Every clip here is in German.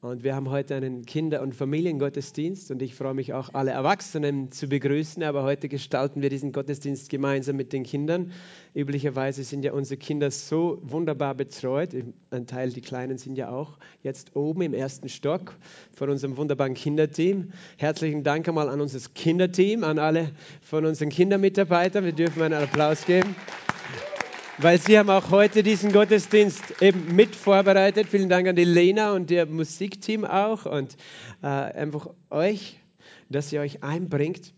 Und wir haben heute einen Kinder- und Familiengottesdienst und ich freue mich auch, alle Erwachsenen zu begrüßen. Aber heute gestalten wir diesen Gottesdienst gemeinsam mit den Kindern. Üblicherweise sind ja unsere Kinder so wunderbar betreut. Ein Teil, die Kleinen sind ja auch jetzt oben im ersten Stock von unserem wunderbaren Kinderteam. Herzlichen Dank einmal an unser Kinderteam, an alle von unseren Kindermitarbeitern. Wir dürfen einen Applaus geben weil Sie haben auch heute diesen Gottesdienst eben mit vorbereitet. Vielen Dank an die Lena und ihr Musikteam auch und äh, einfach euch, dass ihr euch einbringt.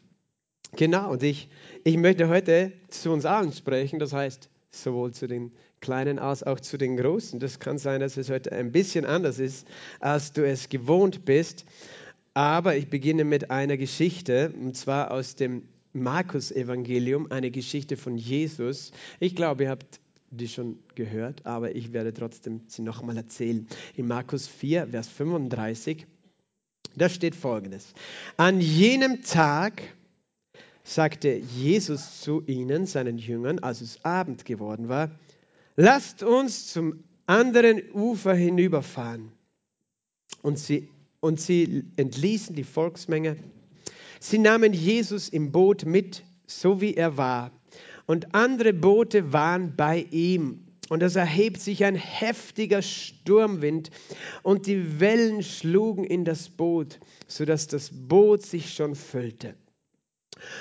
Genau, und ich, ich möchte heute zu uns allen sprechen, das heißt sowohl zu den Kleinen als auch zu den Großen. Das kann sein, dass es heute ein bisschen anders ist, als du es gewohnt bist. Aber ich beginne mit einer Geschichte, und zwar aus dem Markus-Evangelium, eine Geschichte von Jesus. Ich glaube, ihr habt die schon gehört, aber ich werde trotzdem sie noch einmal erzählen. In Markus 4, Vers 35, da steht folgendes. An jenem Tag sagte Jesus zu ihnen, seinen Jüngern, als es Abend geworden war, lasst uns zum anderen Ufer hinüberfahren. Und sie, und sie entließen die Volksmenge Sie nahmen Jesus im Boot mit, so wie er war. Und andere Boote waren bei ihm. Und es erhebt sich ein heftiger Sturmwind und die Wellen schlugen in das Boot, sodass das Boot sich schon füllte.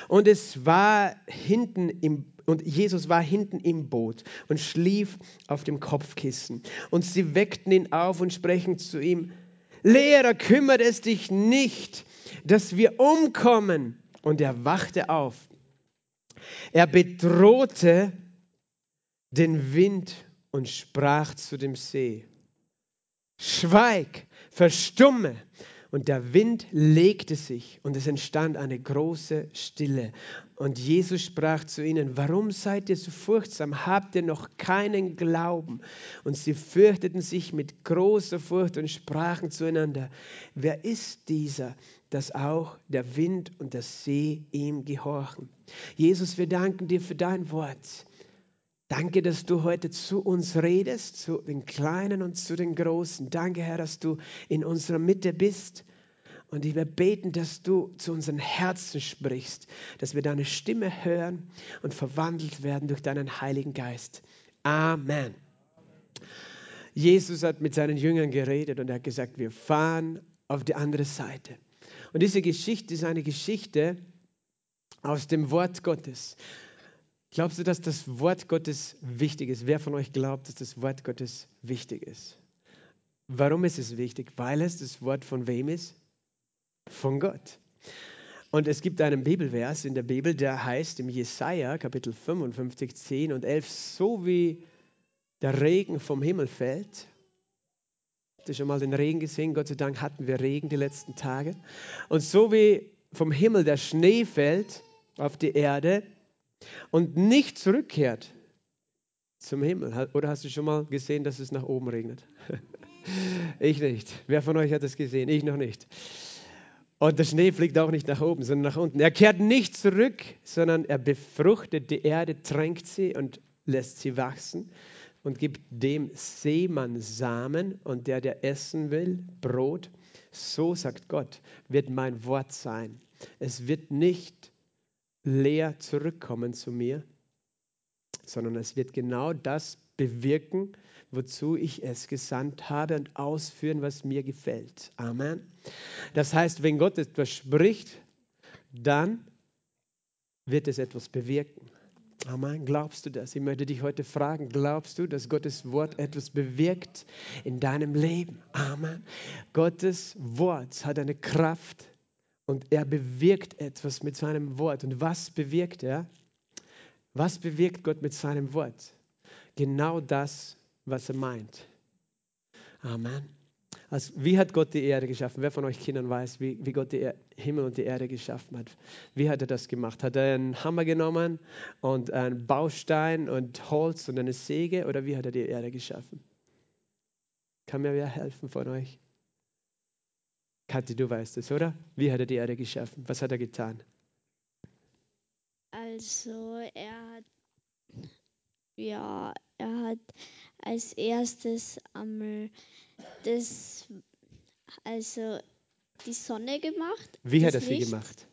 Und es war hinten im und Jesus war hinten im Boot und schlief auf dem Kopfkissen. Und sie weckten ihn auf und sprechen zu ihm: Lehrer, kümmert es dich nicht, dass wir umkommen. Und er wachte auf. Er bedrohte den Wind und sprach zu dem See, Schweig, verstumme. Und der Wind legte sich und es entstand eine große Stille. Und Jesus sprach zu ihnen, warum seid ihr so furchtsam? Habt ihr noch keinen Glauben? Und sie fürchteten sich mit großer Furcht und sprachen zueinander, wer ist dieser, dass auch der Wind und der See ihm gehorchen? Jesus, wir danken dir für dein Wort. Danke, dass du heute zu uns redest, zu den Kleinen und zu den Großen. Danke, Herr, dass du in unserer Mitte bist. Und wir beten, dass du zu unseren Herzen sprichst, dass wir deine Stimme hören und verwandelt werden durch deinen Heiligen Geist. Amen. Jesus hat mit seinen Jüngern geredet und er hat gesagt, wir fahren auf die andere Seite. Und diese Geschichte ist eine Geschichte aus dem Wort Gottes. Glaubst du, dass das Wort Gottes wichtig ist? Wer von euch glaubt, dass das Wort Gottes wichtig ist? Warum ist es wichtig? Weil es das Wort von wem ist? Von Gott. Und es gibt einen Bibelvers in der Bibel, der heißt im Jesaja Kapitel 55, 10 und 11, so wie der Regen vom Himmel fällt. Habt ihr schon mal den Regen gesehen? Gott sei Dank hatten wir Regen die letzten Tage. Und so wie vom Himmel der Schnee fällt auf die Erde, und nicht zurückkehrt zum Himmel. Oder hast du schon mal gesehen, dass es nach oben regnet? ich nicht. Wer von euch hat das gesehen? Ich noch nicht. Und der Schnee fliegt auch nicht nach oben, sondern nach unten. Er kehrt nicht zurück, sondern er befruchtet die Erde, tränkt sie und lässt sie wachsen und gibt dem Seemann Samen und der, der essen will, Brot. So sagt Gott, wird mein Wort sein. Es wird nicht leer zurückkommen zu mir, sondern es wird genau das bewirken, wozu ich es gesandt habe und ausführen, was mir gefällt. Amen. Das heißt, wenn Gott etwas spricht, dann wird es etwas bewirken. Amen. Glaubst du das? Ich möchte dich heute fragen, glaubst du, dass Gottes Wort etwas bewirkt in deinem Leben? Amen. Gottes Wort hat eine Kraft, und er bewirkt etwas mit seinem Wort. Und was bewirkt er? Was bewirkt Gott mit seinem Wort? Genau das, was er meint. Amen. Also, wie hat Gott die Erde geschaffen? Wer von euch Kindern weiß, wie, wie Gott die Himmel und die Erde geschaffen hat? Wie hat er das gemacht? Hat er einen Hammer genommen und einen Baustein und Holz und eine Säge? Oder wie hat er die Erde geschaffen? Kann mir wer helfen von euch? Kathi, du weißt es, oder? Wie hat er die Erde geschaffen? Was hat er getan? Also er hat ja, er hat als erstes einmal das also die Sonne gemacht. Wie hat er sie Licht. gemacht?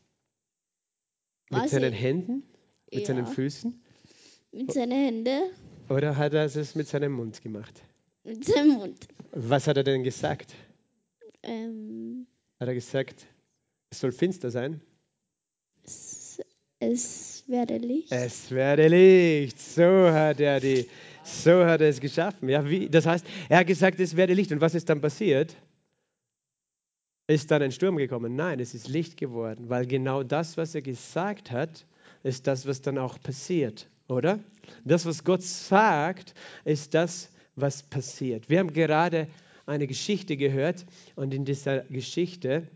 Mit Weiß seinen ich- Händen? Mit Ja. seinen Füßen? Mit seinen Händen, Oder hat er es mit seinem Mund gemacht? mit seinem Mund. Was hat er denn gesagt? Ähm, Hat er gesagt, es soll finster sein? es, es werde Licht. Es werde Licht. So hat er die, so hat er es geschaffen. Ja, wie, das heißt, er hat gesagt, es werde Licht. Und was ist dann passiert? Ist dann ein Sturm gekommen? Nein, es ist Licht geworden, weil genau das, was er gesagt hat, ist das, was dann auch passiert, oder? Das, was Gott sagt, ist das, was passiert. Wir haben gerade eine Geschichte gehört und in dieser Geschichte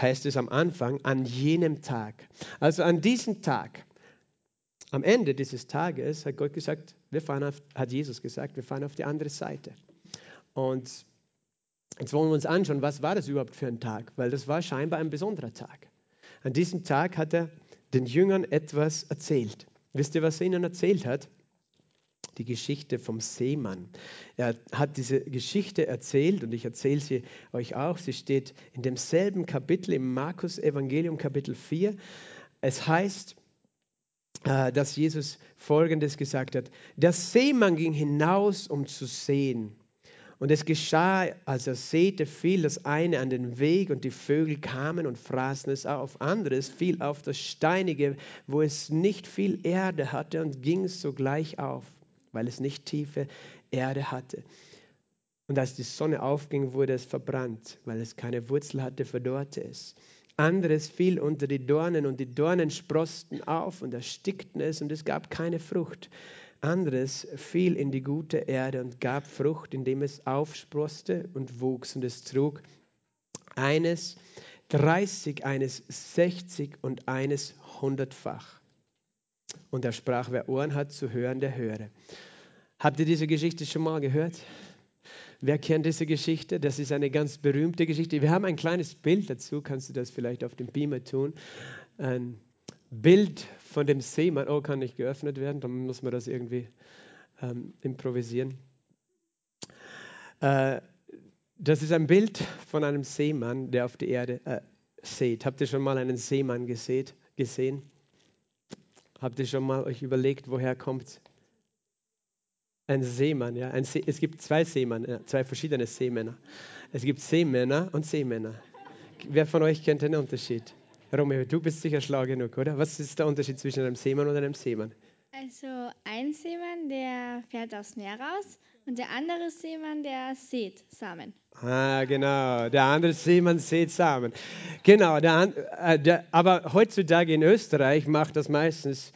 heißt es am Anfang, an jenem Tag. Also an diesem Tag, am Ende dieses Tages hat Gott gesagt, wir fahren auf, hat Jesus gesagt, wir fahren auf die andere Seite. Und jetzt wollen wir uns anschauen, was war das überhaupt für ein Tag? Weil das war scheinbar ein besonderer Tag. An diesem Tag hat er den Jüngern etwas erzählt. Wisst ihr, was er ihnen erzählt hat? Die Geschichte vom Seemann. Er hat diese Geschichte erzählt und ich erzähle sie euch auch. Sie steht in demselben Kapitel im Markus Evangelium Kapitel 4. Es heißt, äh, dass Jesus Folgendes gesagt hat. Der Seemann ging hinaus, um zu sehen. Und es geschah, als er säte, fiel das eine an den Weg und die Vögel kamen und fraßen es auf. Anderes fiel auf das Steinige, wo es nicht viel Erde hatte und ging sogleich auf, weil es nicht tiefe Erde hatte. Und als die Sonne aufging, wurde es verbrannt, weil es keine Wurzel hatte, verdorrte es. Anderes fiel unter die Dornen und die Dornen sprosten auf und erstickten es und es gab keine Frucht. Anderes fiel in die gute Erde und gab Frucht, indem es aufsproste und wuchs und es trug eines 30, eines 60 und eines hundertfach. Und er sprach, wer Ohren hat zu hören, der höre. Habt ihr diese Geschichte schon mal gehört? Wer kennt diese Geschichte? Das ist eine ganz berühmte Geschichte. Wir haben ein kleines Bild dazu. Kannst du das vielleicht auf dem Beamer tun? Ein Bild von dem Seemann. Oh, kann nicht geöffnet werden. Dann muss man das irgendwie ähm, improvisieren. Äh, das ist ein Bild von einem Seemann, der auf die Erde äh, sät. Habt ihr schon mal einen Seemann gesät, gesehen? Habt ihr schon mal euch überlegt, woher kommt ein Seemann? Ja? Ein See, es gibt zwei Seemänner, zwei verschiedene Seemänner. Es gibt Seemänner und Seemänner. Wer von euch kennt den Unterschied? Romeo, du bist sicher schlau genug, oder? Was ist der Unterschied zwischen einem Seemann und einem Seemann? Also ein Seemann, der fährt aufs Meer raus und der andere Seemann, der sät Samen. Ah, genau. Der andere Seemann sät Samen. Genau. Der, äh, der, aber heutzutage in Österreich macht das meistens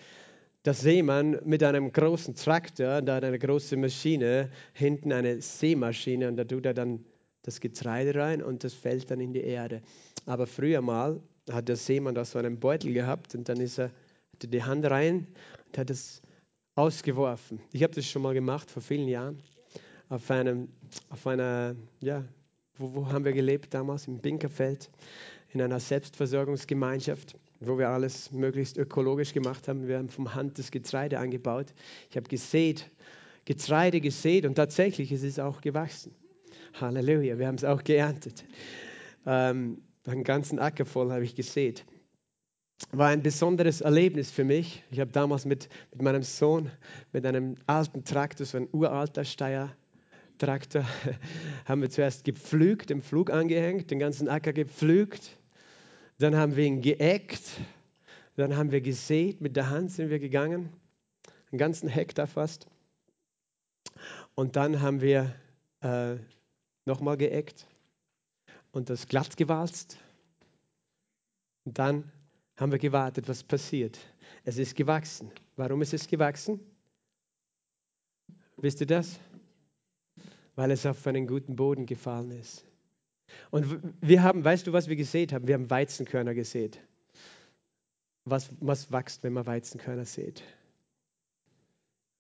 der Seemann mit einem großen Traktor, da hat eine große Maschine, hinten eine Seemaschine und da tut er dann das Getreide rein und das fällt dann in die Erde. Aber früher mal hat der Seemann da so einen Beutel gehabt und dann ist hat er die Hand rein und hat es ausgeworfen. Ich habe das schon mal gemacht vor vielen Jahren auf einem, auf einer, ja, wo, wo haben wir gelebt damals? Im Binkerfeld, in einer Selbstversorgungsgemeinschaft, wo wir alles möglichst ökologisch gemacht haben. Wir haben vom Hand das Getreide angebaut. Ich habe gesät, Getreide gesät und tatsächlich ist es auch gewachsen. Halleluja, wir haben es auch geerntet. Ähm, einen ganzen Acker voll habe ich gesät. War ein besonderes Erlebnis für mich. Ich habe damals mit, mit meinem Sohn, mit einem alten Traktor, so ein uralter Steyr, Traktor, haben wir zuerst gepflügt, den Flug angehängt, den ganzen Acker gepflügt. Dann haben wir ihn geäckt. Dann haben wir gesät, mit der Hand sind wir gegangen, einen ganzen Hektar fast. Und dann haben wir äh, nochmal geäckt und das glatt gewalzt. Und dann haben wir gewartet, was passiert. Es ist gewachsen. Warum ist es gewachsen? Wisst ihr das? Weil es auf einen guten Boden gefallen ist. Und wir haben, weißt du, was wir gesät haben? Wir haben Weizenkörner gesät. Was, was wächst, wenn man Weizenkörner sät?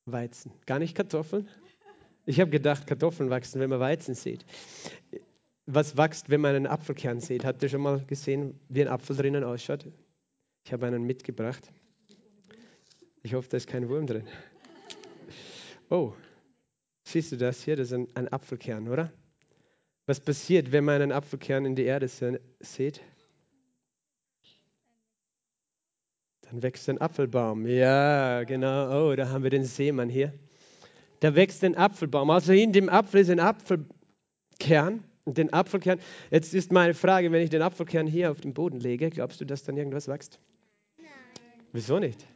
Weizen. Gar nicht Kartoffeln? Ich habe gedacht, Kartoffeln wachsen, wenn man Weizen sät. Was wächst, wenn man einen Apfelkern sät? Habt ihr schon mal gesehen, wie ein Apfel drinnen ausschaut? Ich habe einen mitgebracht. Ich hoffe, da ist kein Wurm drin. Oh, siehst du das hier? Das ist ein, ein Apfelkern, oder? Was passiert, wenn man einen Apfelkern in die Erde sät? Dann wächst ein Apfelbaum. Ja, genau. Oh, da haben wir den Seemann hier. Da wächst ein Apfelbaum. Also in dem Apfel ist ein Apfelkern. Und den Apfelkern, jetzt ist meine Frage, wenn ich den Apfelkern hier auf den Boden lege, glaubst du, dass dann irgendwas wächst? Nein. Wieso nicht?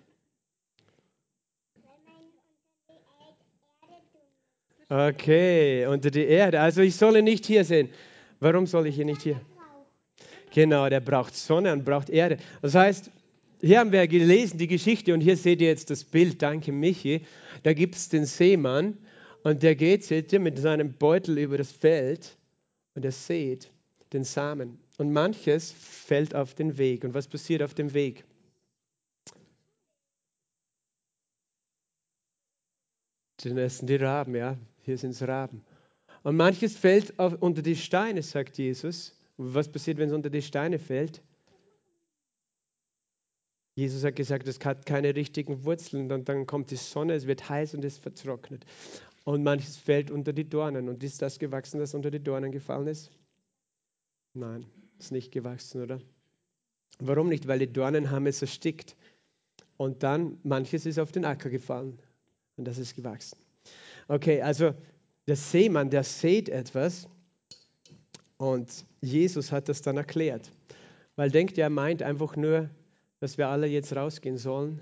Okay, unter die Erde. Also ich soll ihn nicht hier sehen. Warum soll ich ihn nicht hier? Genau, der braucht Sonne und braucht Erde. Das heißt, hier haben wir gelesen die Geschichte und hier seht ihr jetzt das Bild, danke Michi. Da gibt es den Seemann und der geht, seht ihr, mit seinem Beutel über das Feld und er sät den Samen. Und manches fällt auf den Weg. Und was passiert auf dem Weg? Den essen die Raben, ja. Hier sind es Raben. Und manches fällt auf, unter die Steine, sagt Jesus. Und was passiert, wenn es unter die Steine fällt? Jesus hat gesagt, es hat keine richtigen Wurzeln und dann kommt die Sonne, es wird heiß und es vertrocknet. Und manches fällt unter die Dornen. Und ist das gewachsen, das unter die Dornen gefallen ist? Nein, ist nicht gewachsen, oder? Warum nicht? Weil die Dornen haben es erstickt. Und dann manches ist auf den Acker gefallen und das ist gewachsen. Okay, also der Seemann, der sät etwas und Jesus hat das dann erklärt. Weil denkt ihr, er meint einfach nur, dass wir alle jetzt rausgehen sollen,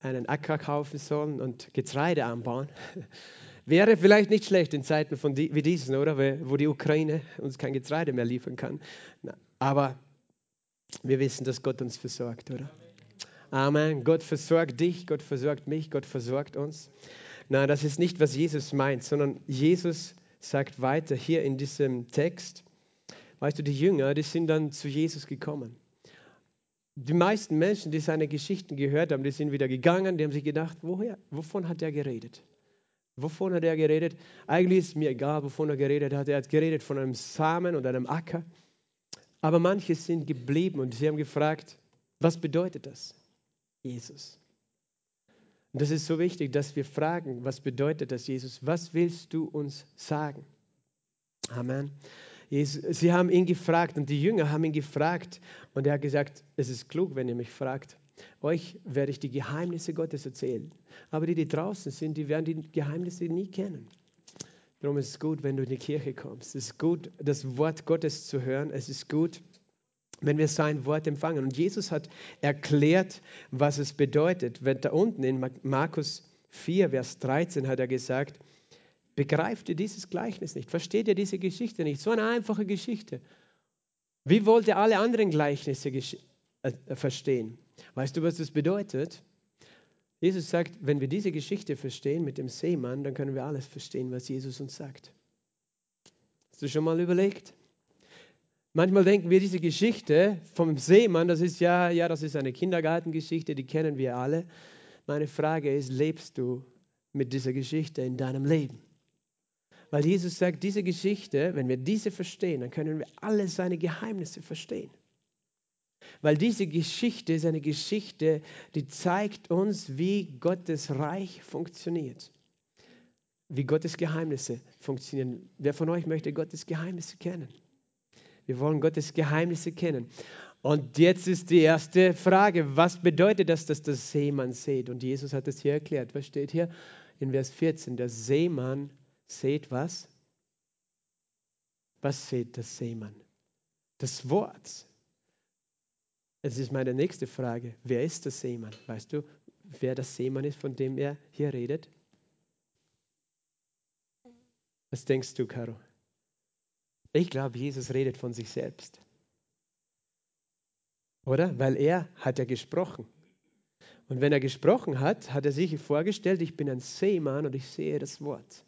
einen Acker kaufen sollen und Getreide anbauen. Wäre vielleicht nicht schlecht in Zeiten von die, wie diesen, oder? Wo die Ukraine uns kein Getreide mehr liefern kann. Aber wir wissen, dass Gott uns versorgt, oder? Amen. Gott versorgt dich, Gott versorgt mich, Gott versorgt uns. Nein, das ist nicht, was Jesus meint, sondern Jesus sagt weiter hier in diesem Text, weißt du, die Jünger, die sind dann zu Jesus gekommen. Die meisten Menschen, die seine Geschichten gehört haben, die sind wieder gegangen, die haben sich gedacht, woher, wovon hat er geredet? Wovon hat er geredet? Eigentlich ist mir egal, wovon er geredet hat. Er hat geredet von einem Samen und einem Acker. Aber manche sind geblieben und sie haben gefragt, was bedeutet das? Jesus. Und das ist so wichtig, dass wir fragen, was bedeutet das, Jesus? Was willst du uns sagen? Amen. Sie haben ihn gefragt und die Jünger haben ihn gefragt und er hat gesagt, es ist klug, wenn ihr mich fragt. Euch werde ich die Geheimnisse Gottes erzählen. Aber die, die draußen sind, die werden die Geheimnisse nie kennen. Darum ist es gut, wenn du in die Kirche kommst. Es ist gut, das Wort Gottes zu hören. Es ist gut, wenn wir sein Wort empfangen. Und Jesus hat erklärt, was es bedeutet. Wenn da unten in Markus 4, Vers 13 hat er gesagt, begreift ihr dieses Gleichnis nicht? Versteht ihr diese Geschichte nicht? So eine einfache Geschichte. Wie wollt ihr alle anderen Gleichnisse äh, verstehen? Weißt du, was das bedeutet? Jesus sagt, wenn wir diese Geschichte verstehen mit dem Seemann, dann können wir alles verstehen, was Jesus uns sagt. Hast du schon mal überlegt? Manchmal denken wir, diese Geschichte vom Seemann, das ist ja, ja, das ist eine Kindergartengeschichte, die kennen wir alle. Meine Frage ist, lebst du mit dieser Geschichte in deinem Leben? Weil Jesus sagt, diese Geschichte, wenn wir diese verstehen, dann können wir alle seine Geheimnisse verstehen. Weil diese Geschichte ist eine Geschichte, die zeigt uns, wie Gottes Reich funktioniert. Wie Gottes Geheimnisse funktionieren. Wer von euch möchte Gottes Geheimnisse kennen? Wir wollen Gottes Geheimnisse kennen. Und jetzt ist die erste Frage, was bedeutet das, dass der Seemann sät? Und Jesus hat es hier erklärt. Was steht hier in Vers 14? Der Seemann sät was? Was sät der Seemann? Das Wort. Es ist meine nächste Frage. Wer ist der Seemann? Weißt du, wer der Seemann ist, von dem er hier redet? Was denkst du, Caro? Ich glaube, Jesus redet von sich selbst. Oder? Weil er hat ja gesprochen. Und wenn er gesprochen hat, hat er sich vorgestellt, ich bin ein Seemann und ich sehe das Wort.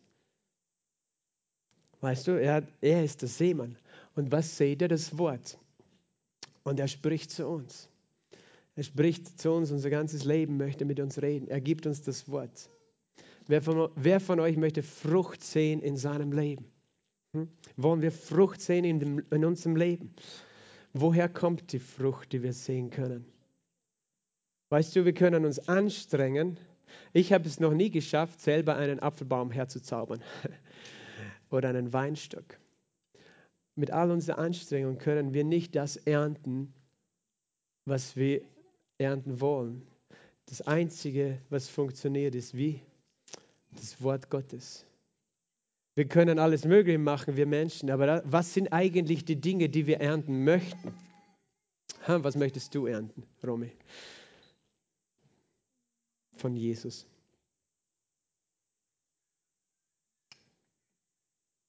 Weißt du, er, er ist der Seemann. Und was seht er? Das Wort. Und er spricht zu uns. Er spricht zu uns, unser ganzes Leben möchte mit uns reden. Er gibt uns das Wort. Wer von, wer von euch möchte Frucht sehen in seinem Leben? Hm? Wollen wir Frucht sehen in, dem, in unserem Leben? Woher kommt die Frucht, die wir sehen können? Weißt du, wir können uns anstrengen. Ich habe es noch nie geschafft, selber einen Apfelbaum herzuzaubern oder einen Weinstock. mit all unserer Anstrengung können wir nicht das ernten, was wir ernten wollen. Das Einzige, was funktioniert, ist wie das Wort Gottes. Wir können alles Mögliche machen, wir Menschen, aber was sind eigentlich die Dinge, die wir ernten möchten? Was möchtest du ernten, Romy? Von Jesus.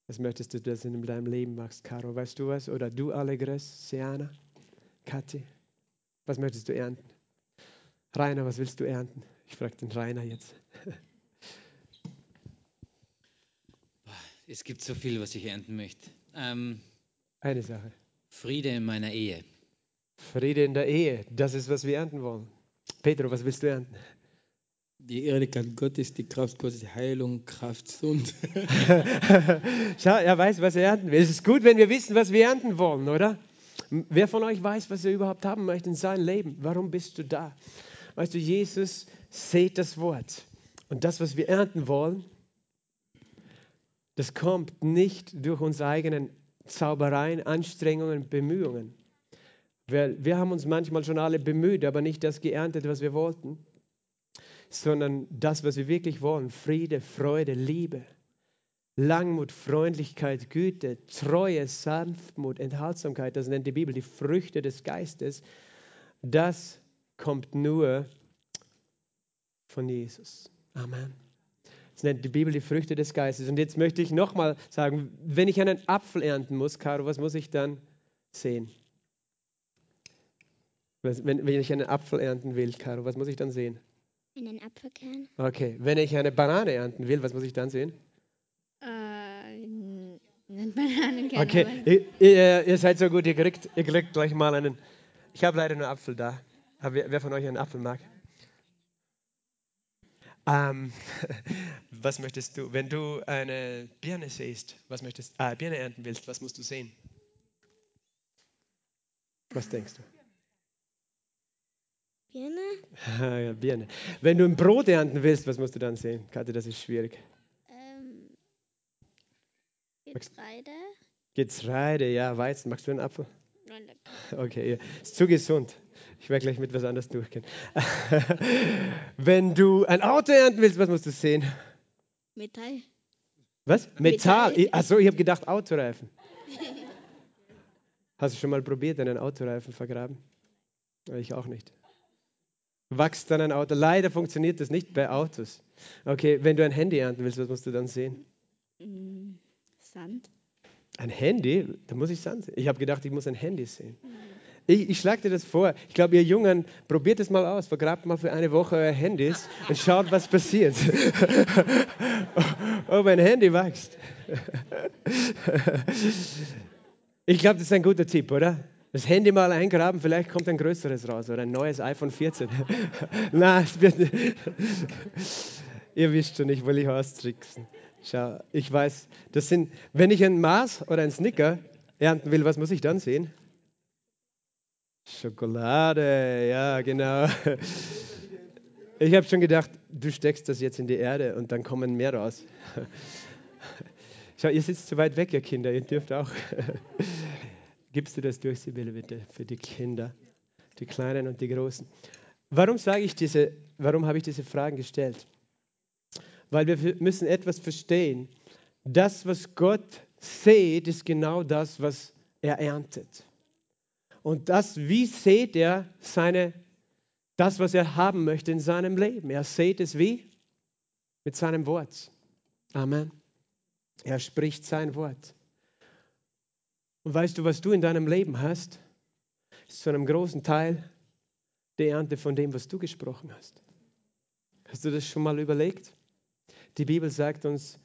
Was möchtest du, dass in deinem Leben machst, Caro? Weißt du was? Oder du, Allegres, Siana, Kathi? Was möchtest du ernten? Rainer, was willst du ernten? Ich frage den Rainer jetzt. Es gibt so viel, was ich ernten möchte. Ähm, Eine Sache. Friede in meiner Ehe. Friede in der Ehe, das ist, was wir ernten wollen. Pedro, was willst du ernten? Die Ehrlichkeit Gottes, die Kraft Gottes, die Heilung, Kraft, Sund. Schau, er weiß, was er ernten will. Es ist gut, wenn wir wissen, was wir ernten wollen, oder? Wer von euch weiß, was er überhaupt haben möchte in seinem Leben? Warum bist du da? Weißt du, Jesus sät das Wort. Und das, was wir ernten wollen, das kommt nicht durch unsere eigenen Zaubereien, Anstrengungen, Bemühungen. Weil wir haben uns manchmal schon alle bemüht, aber nicht das geerntet, was wir wollten, sondern das, was wir wirklich wollen. Friede, Freude, Liebe, Langmut, Freundlichkeit, Güte, Treue, Sanftmut, Enthaltsamkeit, das nennt die Bibel die Früchte des Geistes. Das kommt nur von Jesus. Amen. Das nennt die Bibel die Früchte des Geistes. Und jetzt möchte ich nochmal sagen, wenn ich einen Apfel ernten muss, Caro, was muss ich dann sehen? Wenn, wenn ich einen Apfel ernten will, Caro, was muss ich dann sehen? Einen Apfelkern. Okay, wenn ich eine Banane ernten will, was muss ich dann sehen? Äh, einen Bananenkern. Okay, ihr, ihr, ihr, seid so gut, ihr kriegt, ihr kriegt gleich mal einen. Ich habe leider nur Apfel da. Aber wer, wer von euch einen Apfel mag? Ähm, was möchtest du, wenn du eine Birne siehst, was möchtest, ah, Birne ernten willst, was musst du sehen? Was denkst du? Birne. Ja, Birne. Wenn du ein Brot ernten willst, was musst du dann sehen? Kathi, das ist schwierig. Ähm, Getreide. Getreide, ja, Weizen. Magst du einen Apfel? Nein, danke. Okay, ja. ist zu gesund. Ich werde gleich mit was anderes durchgehen. Wenn du ein Auto ernten willst, was musst du sehen? Metall. Was? Metall? Metall. Achso, ich habe gedacht Autoreifen. Hast du schon mal probiert, einen Autoreifen vergraben? Ich auch nicht. Wächst dann ein Auto? Leider funktioniert das nicht bei Autos. Okay, wenn du ein Handy ernten willst, was musst du dann sehen? Mm, Sand. Ein Handy? Da muss ich Sand sehen. Ich habe gedacht, ich muss ein Handy sehen. Ich, ich schlage dir das vor. Ich glaube, ihr Jungen, probiert es mal aus. Vergrabt mal für eine Woche euer Handys und schaut, was passiert. Ob ein Handy wächst. Ich glaube, das ist ein guter Tipp, oder? Das Handy mal eingraben, vielleicht kommt ein größeres raus oder ein neues iPhone 14. Nein, es wird. Ihr wisst schon, ich will ich austricksen. Schau, ich weiß, das sind, wenn ich ein Mars oder ein Snicker ernten will, was muss ich dann sehen? Schokolade, ja, genau. Ich habe schon gedacht, du steckst das jetzt in die Erde und dann kommen mehr raus. Schau, ihr sitzt zu weit weg, ihr Kinder, ihr dürft auch. Gibst du das durch, Sibylle, bitte, für die Kinder, die Kleinen und die Großen? Warum sage ich diese, warum habe ich diese Fragen gestellt? Weil wir müssen etwas verstehen. Das, was Gott sät, ist genau das, was er erntet. Und das, wie sät er seine, das, was er haben möchte in seinem Leben? Er sät es wie? Mit seinem Wort. Amen. Er spricht sein Wort. Und weißt du, was du in deinem Leben hast? Ist zu einem großen Teil die Ernte von dem, was du gesprochen hast. Hast du das schon mal überlegt? Die Bibel sagt uns,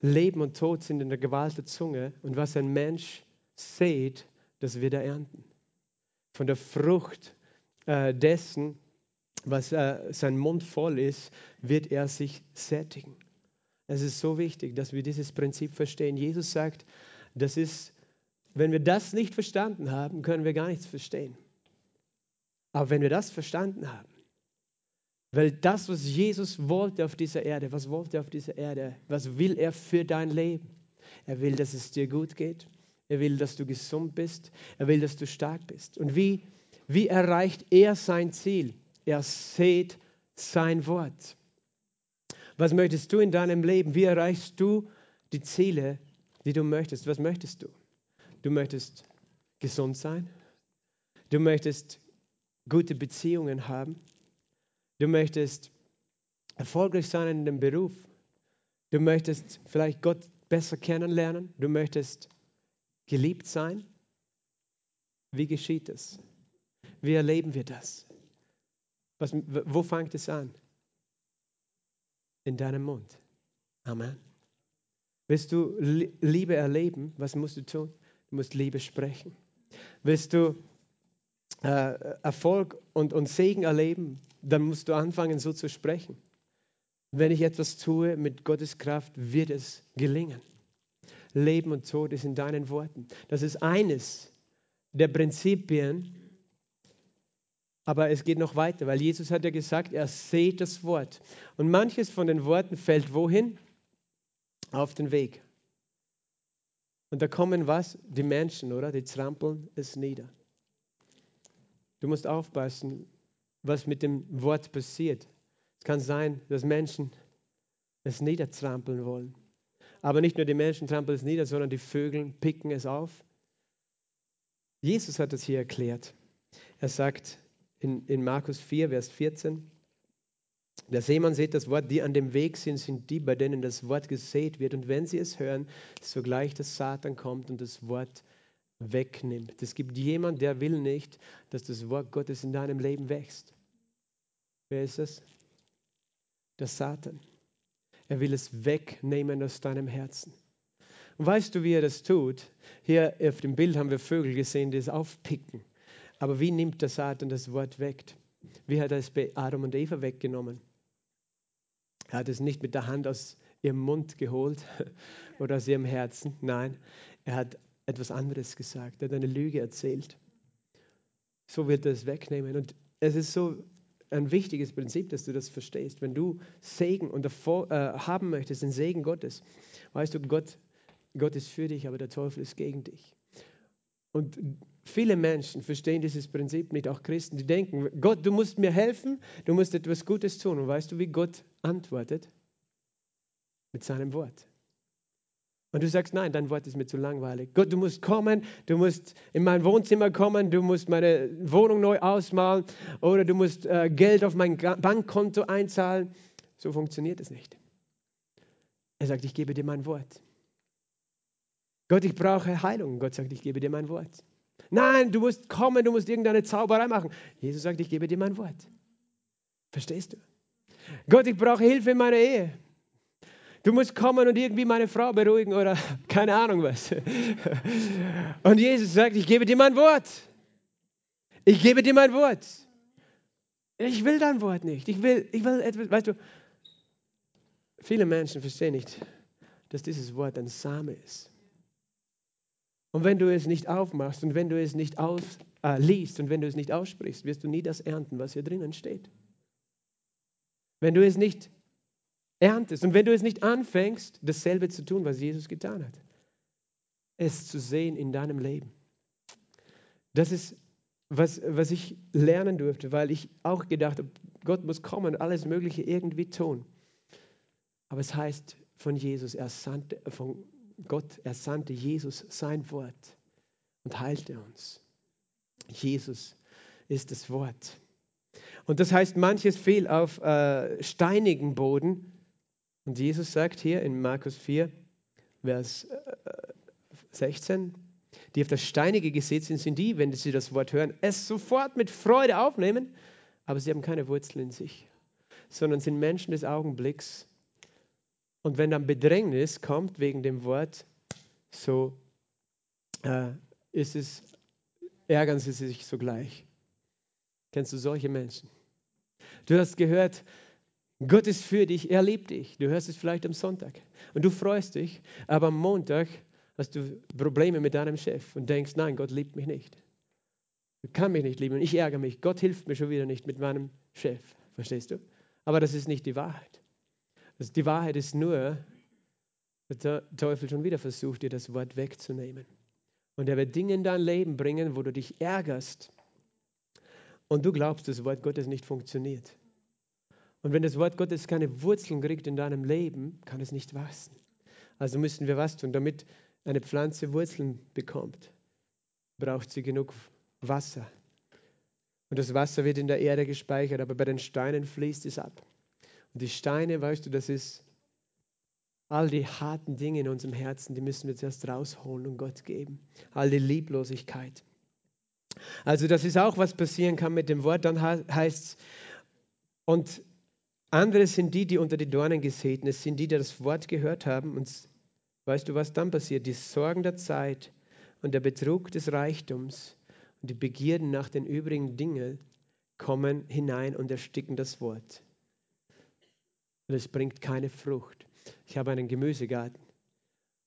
Leben und Tod sind in der Gewalt der Zunge und was ein Mensch sät, das wird er ernten von der Frucht äh, dessen, was äh, sein Mund voll ist, wird er sich sättigen. Es ist so wichtig, dass wir dieses Prinzip verstehen. Jesus sagt, das ist, wenn wir das nicht verstanden haben, können wir gar nichts verstehen. Aber wenn wir das verstanden haben, weil das, was Jesus wollte auf dieser Erde, was wollte er auf dieser Erde, was will er für dein Leben? Er will, dass es dir gut geht. Er will, dass du gesund bist. Er will, dass du stark bist. Und wie, wie erreicht er sein Ziel? Er sät sein Wort. Was möchtest du in deinem Leben? Wie erreichst du die Ziele, die du möchtest? Was möchtest du? Du möchtest gesund sein. Du möchtest gute Beziehungen haben. Du möchtest erfolgreich sein in dem Beruf. Du möchtest vielleicht Gott besser kennenlernen. Du möchtest geliebt sein. Wie geschieht das? Wie erleben wir das? Was, wo fängt es an? In deinem Mund. Amen. Willst du Liebe erleben? Was musst du tun? Du musst Liebe sprechen. Willst du äh, Erfolg und, und Segen erleben? Dann musst du anfangen, so zu sprechen. Wenn ich etwas tue mit Gottes Kraft, wird es gelingen. Leben und Tod ist in deinen Worten. Das ist eines der Prinzipien, aber es geht noch weiter, weil Jesus hat ja gesagt, er seht das Wort. Und manches von den Worten fällt wohin? Auf den Weg. Und da kommen was? Die Menschen, oder? Die trampeln es nieder. Du musst aufpassen, was mit dem Wort passiert. Es kann sein, dass Menschen es niedertrampeln wollen. Aber nicht nur die Menschen trampeln es nieder, sondern die Vögel picken es auf. Jesus hat es hier erklärt. Er sagt in, in Markus 4, Vers 14, der Seemann sieht das Wort, die an dem Weg sind, sind die, bei denen das Wort gesät wird. Und wenn sie es hören, sogleich das Satan kommt und das Wort wegnimmt. Es gibt jemanden, der will nicht, dass das Wort Gottes in deinem Leben wächst. Wer ist es? Der Satan. Er will es wegnehmen aus deinem Herzen. Und weißt du, wie er das tut? Hier auf dem Bild haben wir Vögel gesehen, die es aufpicken. Aber wie nimmt der Satan das Wort weg? Wie hat er es bei Adam und Eva weggenommen? Er hat es nicht mit der Hand aus ihrem Mund geholt oder aus ihrem Herzen. Nein, er hat etwas anderes gesagt. Er hat eine Lüge erzählt. So wird er es wegnehmen. Und es ist so ein wichtiges Prinzip, dass du das verstehst. Wenn du Segen und davor, äh, haben möchtest, den Segen Gottes, weißt du, Gott, Gott ist für dich, aber der Teufel ist gegen dich. Und viele Menschen verstehen dieses Prinzip nicht, auch Christen, die denken, Gott, du musst mir helfen, du musst etwas Gutes tun. Und weißt du, wie Gott antwortet? Mit seinem Wort. Und du sagst, nein, dein Wort ist mir zu langweilig. Gott, du musst kommen, du musst in mein Wohnzimmer kommen, du musst meine Wohnung neu ausmalen oder du musst äh, Geld auf mein Bankkonto einzahlen. So funktioniert es nicht. Er sagt, ich gebe dir mein Wort. Gott, ich brauche Heilung. Gott sagt, ich gebe dir mein Wort. Nein, du musst kommen, du musst irgendeine Zauberei machen. Jesus sagt, ich gebe dir mein Wort. Verstehst du? Gott, ich brauche Hilfe in meiner Ehe. Du musst kommen und irgendwie meine Frau beruhigen oder keine Ahnung was. Und Jesus sagt, ich gebe dir mein Wort. Ich gebe dir mein Wort. Ich will dein Wort nicht. Ich will, ich will etwas, weißt du, viele Menschen verstehen nicht, dass dieses Wort ein Same ist. Und wenn du es nicht aufmachst und wenn du es nicht aus, äh, liest und wenn du es nicht aussprichst, wirst du nie das ernten, was hier drinnen steht. Wenn du es nicht erntest. Und wenn du es nicht anfängst, dasselbe zu tun, was Jesus getan hat, es zu sehen in deinem Leben. Das ist, was, was ich lernen durfte, weil ich auch gedacht habe, Gott muss kommen und alles Mögliche irgendwie tun. Aber es heißt von Jesus, er sandte, von Gott, er sandte Jesus sein Wort und heilte uns. Jesus ist das Wort. Und das heißt, manches fiel auf äh, steinigen Boden und Jesus sagt hier in Markus 4, Vers 16, äh, die auf das Steinige gesät sind, sind die, wenn sie das Wort hören, es sofort mit Freude aufnehmen, aber sie haben keine Wurzeln in sich, sondern sind Menschen des Augenblicks. Und wenn dann Bedrängnis kommt wegen dem Wort, so äh, ist es, ärgern sie sich sogleich. Kennst du solche Menschen? Du hast gehört, Gott ist für dich, er liebt dich. Du hörst es vielleicht am Sonntag und du freust dich, aber am Montag hast du Probleme mit deinem Chef und denkst, nein, Gott liebt mich nicht. Er kann mich nicht lieben und ich ärgere mich. Gott hilft mir schon wieder nicht mit meinem Chef. Verstehst du? Aber das ist nicht die Wahrheit. Also die Wahrheit ist nur, der Teufel schon wieder versucht, dir das Wort wegzunehmen. Und er wird Dinge in dein Leben bringen, wo du dich ärgerst und du glaubst, das Wort Gottes nicht funktioniert. Und wenn das Wort Gottes keine Wurzeln kriegt in deinem Leben, kann es nicht wachsen. Also müssen wir was tun, damit eine Pflanze Wurzeln bekommt, braucht sie genug Wasser. Und das Wasser wird in der Erde gespeichert, aber bei den Steinen fließt es ab. Und die Steine, weißt du, das ist all die harten Dinge in unserem Herzen, die müssen wir zuerst rausholen und Gott geben. All die Lieblosigkeit. Also das ist auch, was passieren kann mit dem Wort. Dann heißt es, und andere sind die, die unter die Dornen gesät Es sind die, die das Wort gehört haben. Und weißt du, was dann passiert? Die Sorgen der Zeit und der Betrug des Reichtums und die Begierden nach den übrigen Dingen kommen hinein und ersticken das Wort. Und es bringt keine Frucht. Ich habe einen Gemüsegarten.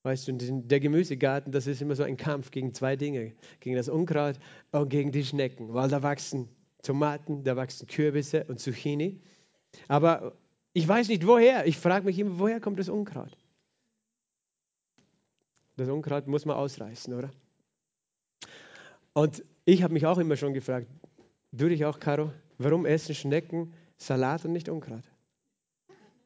Weißt du, der Gemüsegarten, das ist immer so ein Kampf gegen zwei Dinge. Gegen das Unkraut und gegen die Schnecken. Weil da wachsen Tomaten, da wachsen Kürbisse und Zucchini. Aber ich weiß nicht woher. Ich frage mich immer, woher kommt das Unkraut? Das Unkraut muss man ausreißen, oder? Und ich habe mich auch immer schon gefragt, du dich auch, Caro, warum essen Schnecken Salat und nicht Unkraut?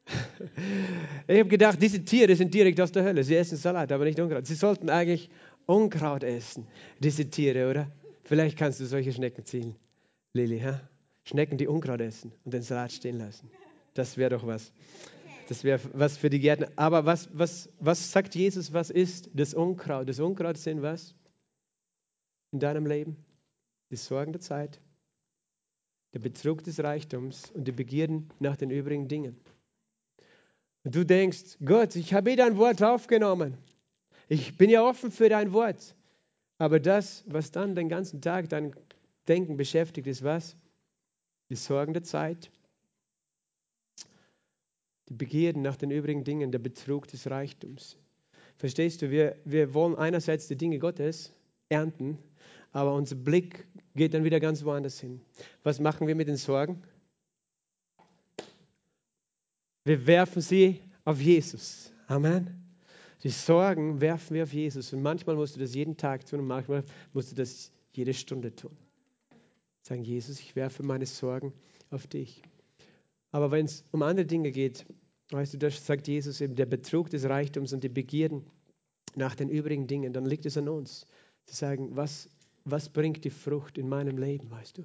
ich habe gedacht, diese Tiere sind direkt aus der Hölle. Sie essen Salat, aber nicht Unkraut. Sie sollten eigentlich Unkraut essen, diese Tiere, oder? Vielleicht kannst du solche Schnecken ziehen, Lili. Ha? Schnecken, die Unkraut essen und den Salat stehen lassen. Das wäre doch was. Das wäre was für die Gärtner. Aber was, was, was sagt Jesus, was ist das Unkraut? Das Unkraut sind was? In deinem Leben? Die Sorgen der Zeit, der Betrug des Reichtums und die Begierden nach den übrigen Dingen. Und du denkst, Gott, ich habe eh dein Wort aufgenommen. Ich bin ja offen für dein Wort. Aber das, was dann den ganzen Tag dein Denken beschäftigt, ist was? Die Sorgen der Zeit, die Begierden nach den übrigen Dingen, der Betrug des Reichtums. Verstehst du, wir, wir wollen einerseits die Dinge Gottes ernten, aber unser Blick geht dann wieder ganz woanders hin. Was machen wir mit den Sorgen? Wir werfen sie auf Jesus. Amen. Die Sorgen werfen wir auf Jesus. Und manchmal musst du das jeden Tag tun und manchmal musst du das jede Stunde tun. Sagen, Jesus, ich werfe meine Sorgen auf dich. Aber wenn es um andere Dinge geht, weißt du, das sagt Jesus eben, der Betrug des Reichtums und die Begierden nach den übrigen Dingen, dann liegt es an uns, zu sagen, was, was bringt die Frucht in meinem Leben, weißt du?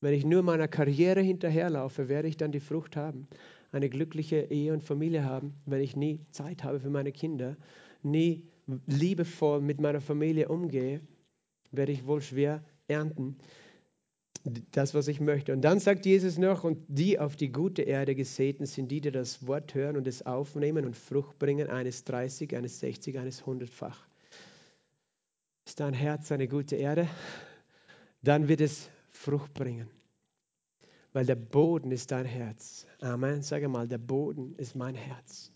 Wenn ich nur meiner Karriere hinterherlaufe, werde ich dann die Frucht haben eine glückliche Ehe und Familie haben, wenn ich nie Zeit habe für meine Kinder, nie liebevoll mit meiner Familie umgehe, werde ich wohl schwer ernten. Das, was ich möchte. Und dann sagt Jesus noch, und die auf die gute Erde gesäten sind die, die das Wort hören und es aufnehmen und Frucht bringen, eines 30, eines 60, eines 100-fach. Ist dein Herz eine gute Erde? Dann wird es Frucht bringen weil der Boden ist dein Herz. Amen. Sage mal, der Boden ist mein Herz.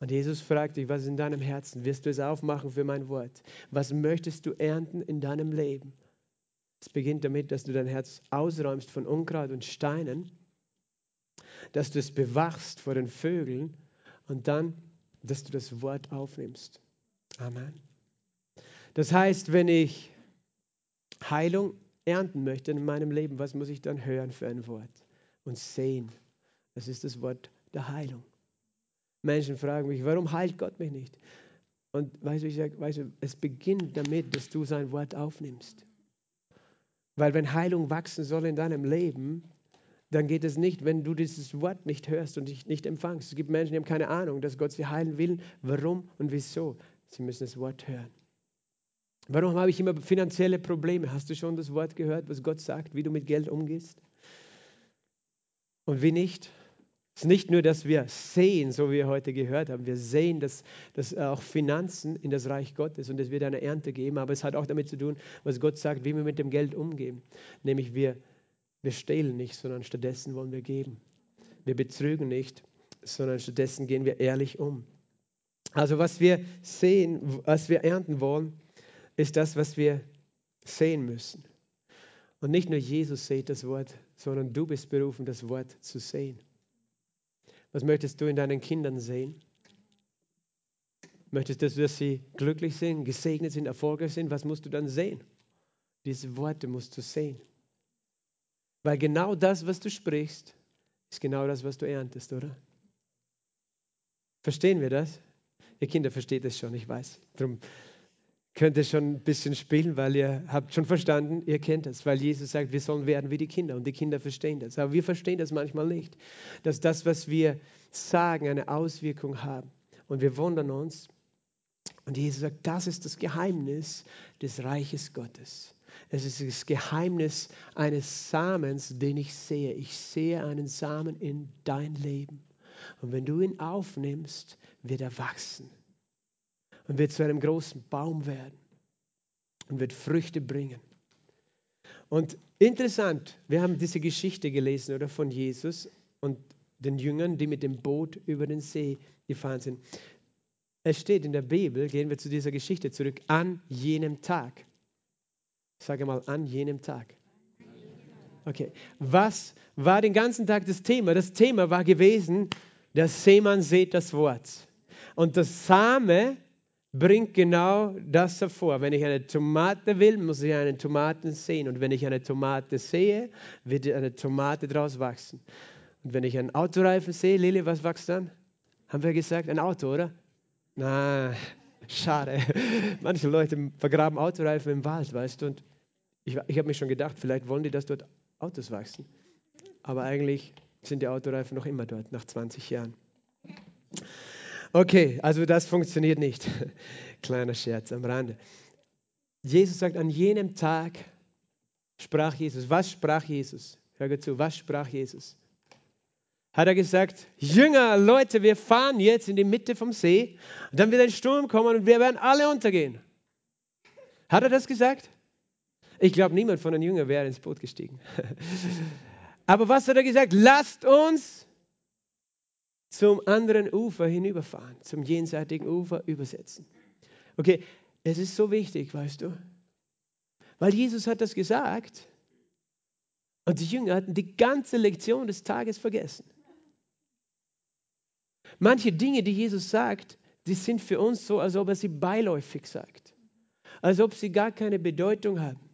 Und Jesus fragt dich, was ist in deinem Herzen? Wirst du es aufmachen für mein Wort? Was möchtest du ernten in deinem Leben? Es beginnt damit, dass du dein Herz ausräumst von Unkraut und Steinen, dass du es bewachst vor den Vögeln und dann, dass du das Wort aufnimmst. Amen. Das heißt, wenn ich Heilung ernten möchte in meinem Leben, was muss ich dann hören für ein Wort? Und sehen. Das ist das Wort der Heilung. Menschen fragen mich, warum heilt Gott mich nicht? Und weißt du, ich sage, weißt du, es beginnt damit, dass du sein Wort aufnimmst. Weil wenn Heilung wachsen soll in deinem Leben, dann geht es nicht, wenn du dieses Wort nicht hörst und dich nicht empfangst. Es gibt Menschen, die haben keine Ahnung, dass Gott sie heilen will. Warum und wieso? Sie müssen das Wort hören. Warum habe ich immer finanzielle Probleme? Hast du schon das Wort gehört, was Gott sagt, wie du mit Geld umgehst? Und wie nicht? Es ist nicht nur, dass wir sehen, so wie wir heute gehört haben, wir sehen, dass, dass auch Finanzen in das Reich Gottes und es wird eine Ernte geben, aber es hat auch damit zu tun, was Gott sagt, wie wir mit dem Geld umgehen. Nämlich wir, wir stehlen nicht, sondern stattdessen wollen wir geben. Wir betrügen nicht, sondern stattdessen gehen wir ehrlich um. Also was wir sehen, was wir ernten wollen, ist das, was wir sehen müssen. Und nicht nur Jesus sieht das Wort, sondern du bist berufen, das Wort zu sehen. Was möchtest du in deinen Kindern sehen? Möchtest du, dass sie glücklich sind, gesegnet sind, erfolgreich sind? Was musst du dann sehen? Diese Worte musst du sehen. Weil genau das, was du sprichst, ist genau das, was du erntest, oder? Verstehen wir das? Ihr Kinder versteht es schon, ich weiß. Darum könnt ihr schon ein bisschen spielen, weil ihr habt schon verstanden, ihr kennt es, weil Jesus sagt, wir sollen werden wie die Kinder und die Kinder verstehen das. Aber wir verstehen das manchmal nicht, dass das, was wir sagen, eine Auswirkung haben. Und wir wundern uns. Und Jesus sagt, das ist das Geheimnis des Reiches Gottes. Es ist das Geheimnis eines Samens, den ich sehe. Ich sehe einen Samen in dein Leben. Und wenn du ihn aufnimmst, wird er wachsen und wird zu einem großen Baum werden und wird Früchte bringen. Und interessant, wir haben diese Geschichte gelesen oder von Jesus und den Jüngern, die mit dem Boot über den See gefahren sind. Es steht in der Bibel, gehen wir zu dieser Geschichte zurück, an jenem Tag. Ich sage mal, an jenem Tag. Okay, was war den ganzen Tag das Thema? Das Thema war gewesen, der Seemann sät das Wort. Und das Same bringt genau das hervor. Wenn ich eine Tomate will, muss ich eine Tomate sehen. Und wenn ich eine Tomate sehe, wird eine Tomate daraus wachsen. Und wenn ich einen Autoreifen sehe, Lili, was wächst dann? Haben wir gesagt, ein Auto, oder? Na, schade. Manche Leute vergraben Autoreifen im Wald, weißt du. Und ich, ich habe mir schon gedacht, vielleicht wollen die, dass dort Autos wachsen. Aber eigentlich sind die Autoreifen noch immer dort, nach 20 Jahren. Okay, also das funktioniert nicht. Kleiner Scherz am Rande. Jesus sagt, an jenem Tag sprach Jesus. Was sprach Jesus? Hör zu, was sprach Jesus? Hat er gesagt, Jünger, Leute, wir fahren jetzt in die Mitte vom See, und dann wird ein Sturm kommen und wir werden alle untergehen. Hat er das gesagt? Ich glaube, niemand von den Jüngern wäre ins Boot gestiegen. Aber was hat er gesagt? Lasst uns zum anderen Ufer hinüberfahren, zum jenseitigen Ufer übersetzen. Okay, es ist so wichtig, weißt du, weil Jesus hat das gesagt und die Jünger hatten die ganze Lektion des Tages vergessen. Manche Dinge, die Jesus sagt, die sind für uns so, als ob er sie beiläufig sagt, als ob sie gar keine Bedeutung haben.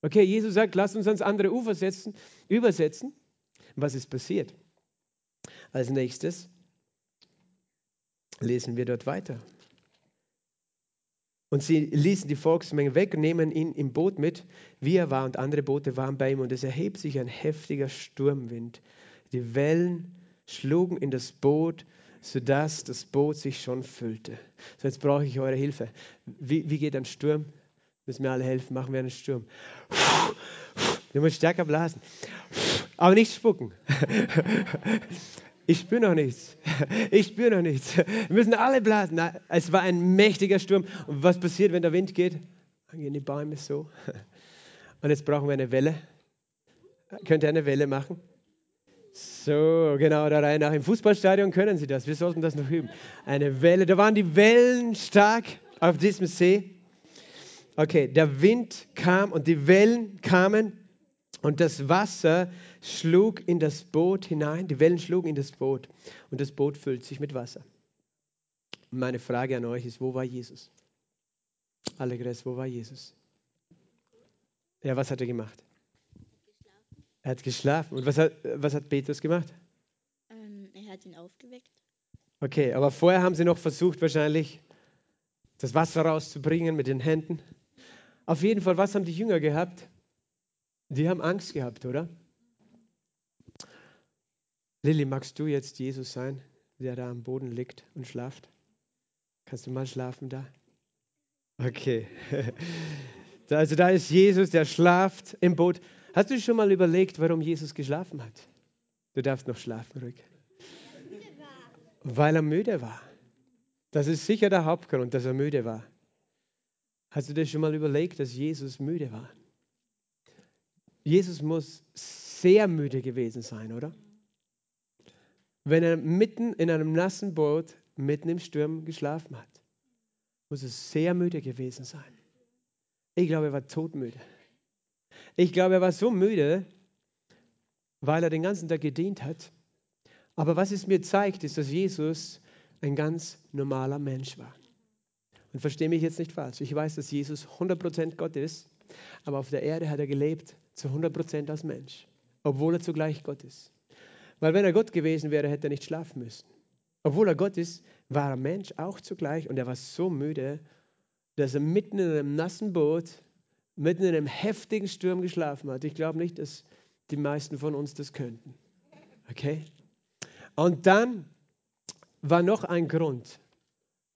Okay, Jesus sagt, lass uns ans andere Ufer setzen, übersetzen. Was ist passiert? Als nächstes lesen wir dort weiter. Und sie ließen die Volksmenge weg und nehmen ihn im Boot mit, wie er war, und andere Boote waren bei ihm. Und es erhebt sich ein heftiger Sturmwind. Die Wellen schlugen in das Boot, sodass das Boot sich schon füllte. So, jetzt brauche ich eure Hilfe. Wie, wie geht ein Sturm? Müssen wir alle helfen, machen wir einen Sturm. Du musst stärker blasen. Aber nicht spucken. Ich spüre noch nichts. Ich spüre noch nichts. Wir müssen alle blasen. Es war ein mächtiger Sturm. Und was passiert, wenn der Wind geht? Dann gehen die Bäume so. Und jetzt brauchen wir eine Welle. Könnt ihr eine Welle machen? So, genau, da rein nach. Im Fußballstadion können Sie das. Wir sollten das noch üben. Eine Welle. Da waren die Wellen stark auf diesem See. Okay, der Wind kam und die Wellen kamen und das Wasser schlug in das Boot hinein, die Wellen schlugen in das Boot und das Boot füllt sich mit Wasser. Meine Frage an euch ist, wo war Jesus? Allegres, wo war Jesus? Ja, was hat er gemacht? Er hat geschlafen. Und was hat, was hat Petrus gemacht? Ähm, er hat ihn aufgeweckt. Okay, aber vorher haben sie noch versucht, wahrscheinlich das Wasser rauszubringen mit den Händen. Auf jeden Fall, was haben die Jünger gehabt? Die haben Angst gehabt, oder? Lilly, magst du jetzt Jesus sein, der da am Boden liegt und schlaft? Kannst du mal schlafen da? Okay. Also da ist Jesus, der schlaft im Boot. Hast du schon mal überlegt, warum Jesus geschlafen hat? Du darfst noch schlafen, ruhig. Weil er müde war. Das ist sicher der Hauptgrund, dass er müde war. Hast du dir schon mal überlegt, dass Jesus müde war? Jesus muss sehr müde gewesen sein, oder? Wenn er mitten in einem nassen Boot, mitten im Sturm geschlafen hat, muss es sehr müde gewesen sein. Ich glaube, er war todmüde. Ich glaube, er war so müde, weil er den ganzen Tag gedient hat. Aber was es mir zeigt, ist, dass Jesus ein ganz normaler Mensch war. Und verstehe mich jetzt nicht falsch. Ich weiß, dass Jesus 100% Gott ist, aber auf der Erde hat er gelebt zu 100% als Mensch, obwohl er zugleich Gott ist. Weil wenn er Gott gewesen wäre, hätte er nicht schlafen müssen. Obwohl er Gott ist, war er Mensch auch zugleich und er war so müde, dass er mitten in einem nassen Boot, mitten in einem heftigen Sturm geschlafen hat. Ich glaube nicht, dass die meisten von uns das könnten. Okay? Und dann war noch ein Grund,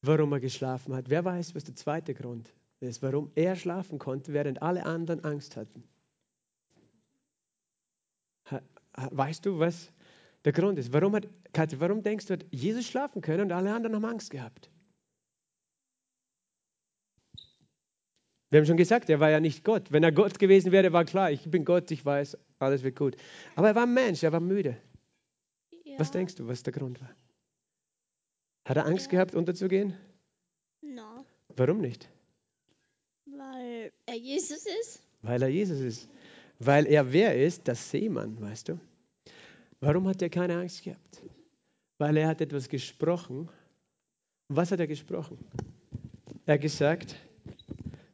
warum er geschlafen hat. Wer weiß, was der zweite Grund ist, warum er schlafen konnte, während alle anderen Angst hatten? Weißt du, was der Grund ist? Warum, hat, Katja, warum denkst du, hat Jesus schlafen können und alle anderen haben Angst gehabt? Wir haben schon gesagt, er war ja nicht Gott. Wenn er Gott gewesen wäre, war klar, ich bin Gott, ich weiß, alles wird gut. Aber er war ein Mensch, er war müde. Ja. Was denkst du, was der Grund war? Hat er Angst Ja. gehabt, unterzugehen? Na, Warum nicht? weil er Jesus ist. Weil er Jesus ist. Weil er wer ist? Der Seemann, weißt du? Warum hat er keine Angst gehabt? Weil er hat etwas gesprochen. Was hat er gesprochen? Er hat gesagt,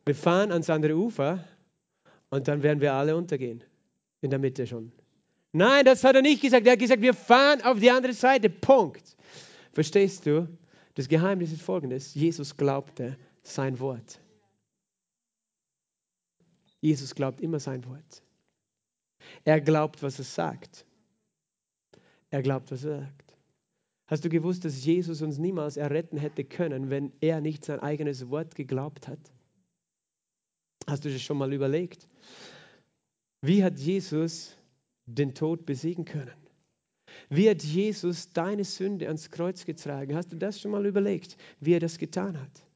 wir fahren ans andere Ufer und dann werden wir alle untergehen. In der Mitte schon. Nein, das hat er nicht gesagt. Er hat gesagt, wir fahren auf die andere Seite. Punkt. Verstehst du? Das Geheimnis ist folgendes. Jesus glaubte sein Wort. Jesus glaubt immer sein Wort. Er glaubt, was er sagt. Er glaubt, was er sagt. Hast du gewusst, dass Jesus uns niemals erretten hätte können, wenn er nicht sein eigenes Wort geglaubt hat? Hast du das schon mal überlegt? Wie hat Jesus den Tod besiegen können? Wie hat Jesus deine Sünde ans Kreuz getragen? Hast du das schon mal überlegt, wie er das getan hat?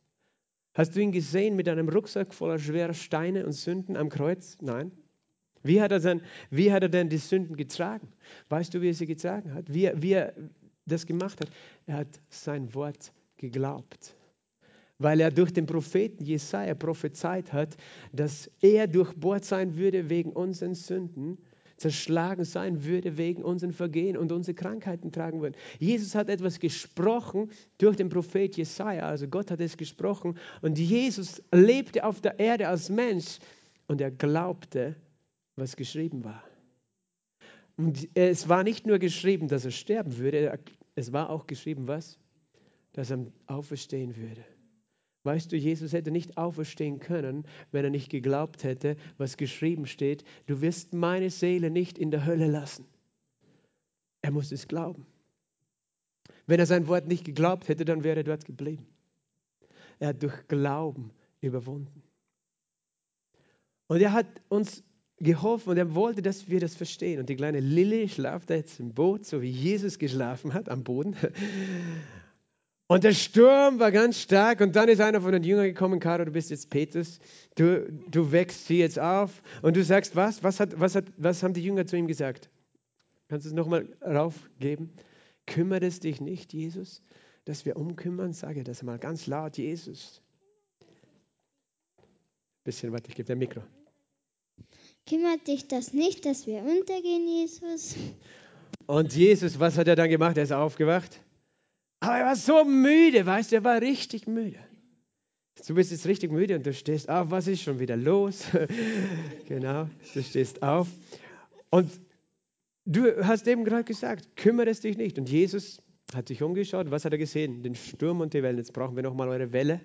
Hast du ihn gesehen mit einem Rucksack voller schwerer Steine und Sünden am Kreuz? Nein. Wie hat er, denn, wie hat er denn die Sünden getragen? Weißt du, wie er sie getragen hat? Wie, wie er das gemacht hat? Er hat sein Wort geglaubt. Weil er durch den Propheten Jesaja prophezeit hat, dass er durchbohrt sein würde wegen unseren Sünden, zerschlagen sein würde wegen unseren Vergehen und unsere Krankheiten tragen würde. Jesus hat etwas gesprochen durch den Prophet Jesaja, also Gott hat es gesprochen und Jesus lebte auf der Erde als Mensch und er glaubte, was geschrieben war. Und es war nicht nur geschrieben, dass er sterben würde, es war auch geschrieben, was? Dass er auferstehen würde. Weißt du, Jesus hätte nicht auferstehen können, wenn er nicht geglaubt hätte, was geschrieben steht. Du wirst meine Seele nicht in der Hölle lassen. Er muss es glauben. Wenn er sein Wort nicht geglaubt hätte, dann wäre er dort geblieben. Er hat durch Glauben überwunden. Und er hat uns geholfen und er wollte, dass wir das verstehen. Und die kleine Lilly schlaft da jetzt im Boot, so wie Jesus geschlafen hat, am Boden. Und der Sturm war ganz stark und dann ist einer von den Jüngern gekommen, Caro, du bist jetzt Petrus, du, du wächst sie jetzt auf und du sagst was? Was, hat, was, hat, was haben die Jünger zu ihm gesagt? Kannst du es nochmal raufgeben? Kümmert es dich nicht, Jesus, dass wir umkümmern? Sage das mal ganz laut, Jesus. Bisschen, warte, ich gebe dir Mikro. Kümmert dich das nicht, dass wir untergehen, Jesus? Und Jesus, was hat er dann gemacht? Er ist aufgewacht. Aber er war so müde, weißt du, er war richtig müde. Du bist jetzt richtig müde und du stehst auf. Was ist schon wieder los? genau, du stehst auf. Und du hast eben gerade gesagt, kümmere es dich nicht. Und Jesus hat sich umgeschaut. Was hat er gesehen? Den Sturm und die Wellen. Jetzt brauchen wir nochmal eure Welle.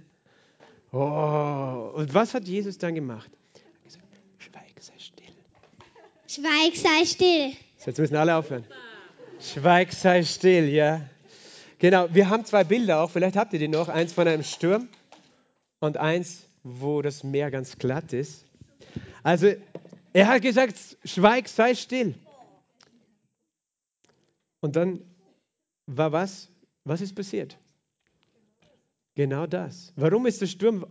Oh, und was hat Jesus dann gemacht? Er hat gesagt, Schweig, sei still. Schweig, sei still. Jetzt müssen alle aufhören. Schweig, sei still, ja. Genau, wir haben zwei Bilder auch, vielleicht habt ihr die noch. Eins von einem Sturm und eins, wo das Meer ganz glatt ist. Also, er hat gesagt, schweig, sei still. Und dann war was? Was ist passiert? Genau das. Warum ist der Sturm,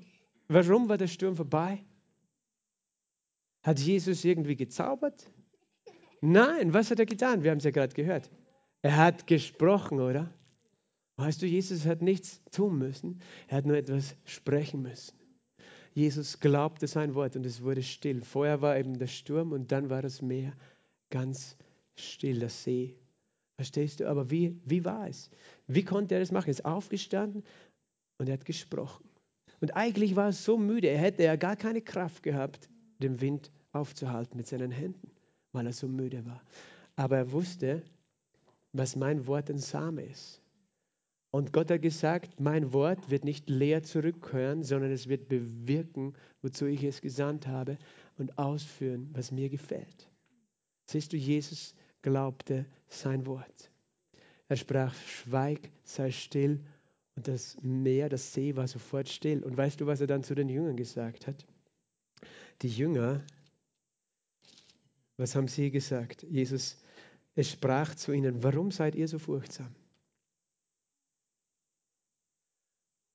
warum war der Sturm vorbei? Hat Jesus irgendwie gezaubert? Nein, was hat er getan? Wir haben es ja gerade gehört. Er hat gesprochen, oder? Weißt du, Jesus hat nichts tun müssen, er hat nur etwas sprechen müssen. Jesus glaubte sein Wort und es wurde still. Vorher war eben der Sturm und dann war das Meer ganz still, der See. Verstehst du? Aber wie, wie war es? Wie konnte er das machen? Er ist aufgestanden und er hat gesprochen. Und eigentlich war er so müde, er hätte ja gar keine Kraft gehabt, den Wind aufzuhalten mit seinen Händen, weil er so müde war. Aber er wusste, was mein Wort ein Same ist. Und Gott hat gesagt, mein Wort wird nicht leer zurückkehren, sondern es wird bewirken, wozu ich es gesandt habe und ausführen, was mir gefällt. Siehst du, Jesus glaubte sein Wort. Er sprach, schweig, sei still. Und das Meer, das See war sofort still. Und weißt du, was er dann zu den Jüngern gesagt hat? Die Jünger, was haben sie gesagt? Jesus, es sprach zu ihnen, warum seid ihr so furchtsam?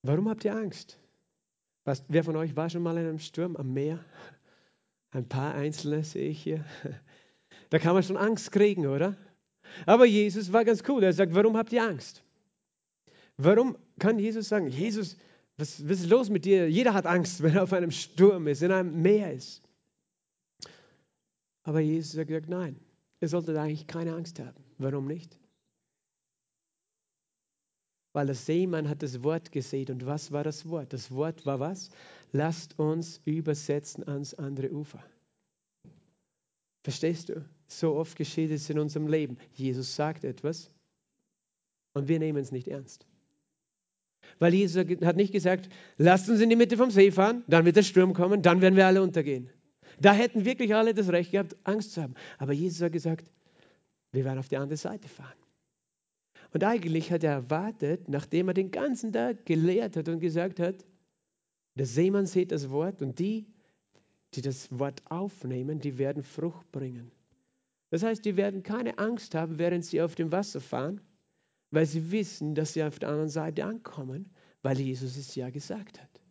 Warum habt ihr Angst? Was, wer von euch war schon mal in einem Sturm am Meer? Ein paar Einzelne sehe ich hier. Da kann man schon Angst kriegen, oder? Aber Jesus war ganz cool. Er sagt, warum habt ihr Angst? Warum kann Jesus sagen, Jesus, was, was ist los mit dir? Jeder hat Angst, wenn er auf einem Sturm ist, in einem Meer ist. Aber Jesus hat gesagt, nein, ihr solltet eigentlich keine Angst haben. Warum nicht? Weil der Seemann hat das Wort gesehen. Und was war das Wort? Das Wort war was? Lasst uns übersetzen ans andere Ufer. Verstehst du? So oft geschieht es in unserem Leben. Jesus sagt etwas und wir nehmen es nicht ernst. Weil Jesus hat nicht gesagt, lasst uns in die Mitte vom See fahren, dann wird der Sturm kommen, dann werden wir alle untergehen. Da hätten wirklich alle das Recht gehabt, Angst zu haben. Aber Jesus hat gesagt, wir werden auf die andere Seite fahren. Und eigentlich hat er erwartet, nachdem er den ganzen Tag gelehrt hat und gesagt hat, der Seemann sieht das Wort und die, die das Wort aufnehmen, die werden Frucht bringen. Das heißt, die werden keine Angst haben, während sie auf dem Wasser fahren, weil sie wissen, dass sie auf der anderen Seite ankommen, weil Jesus es ja gesagt hat.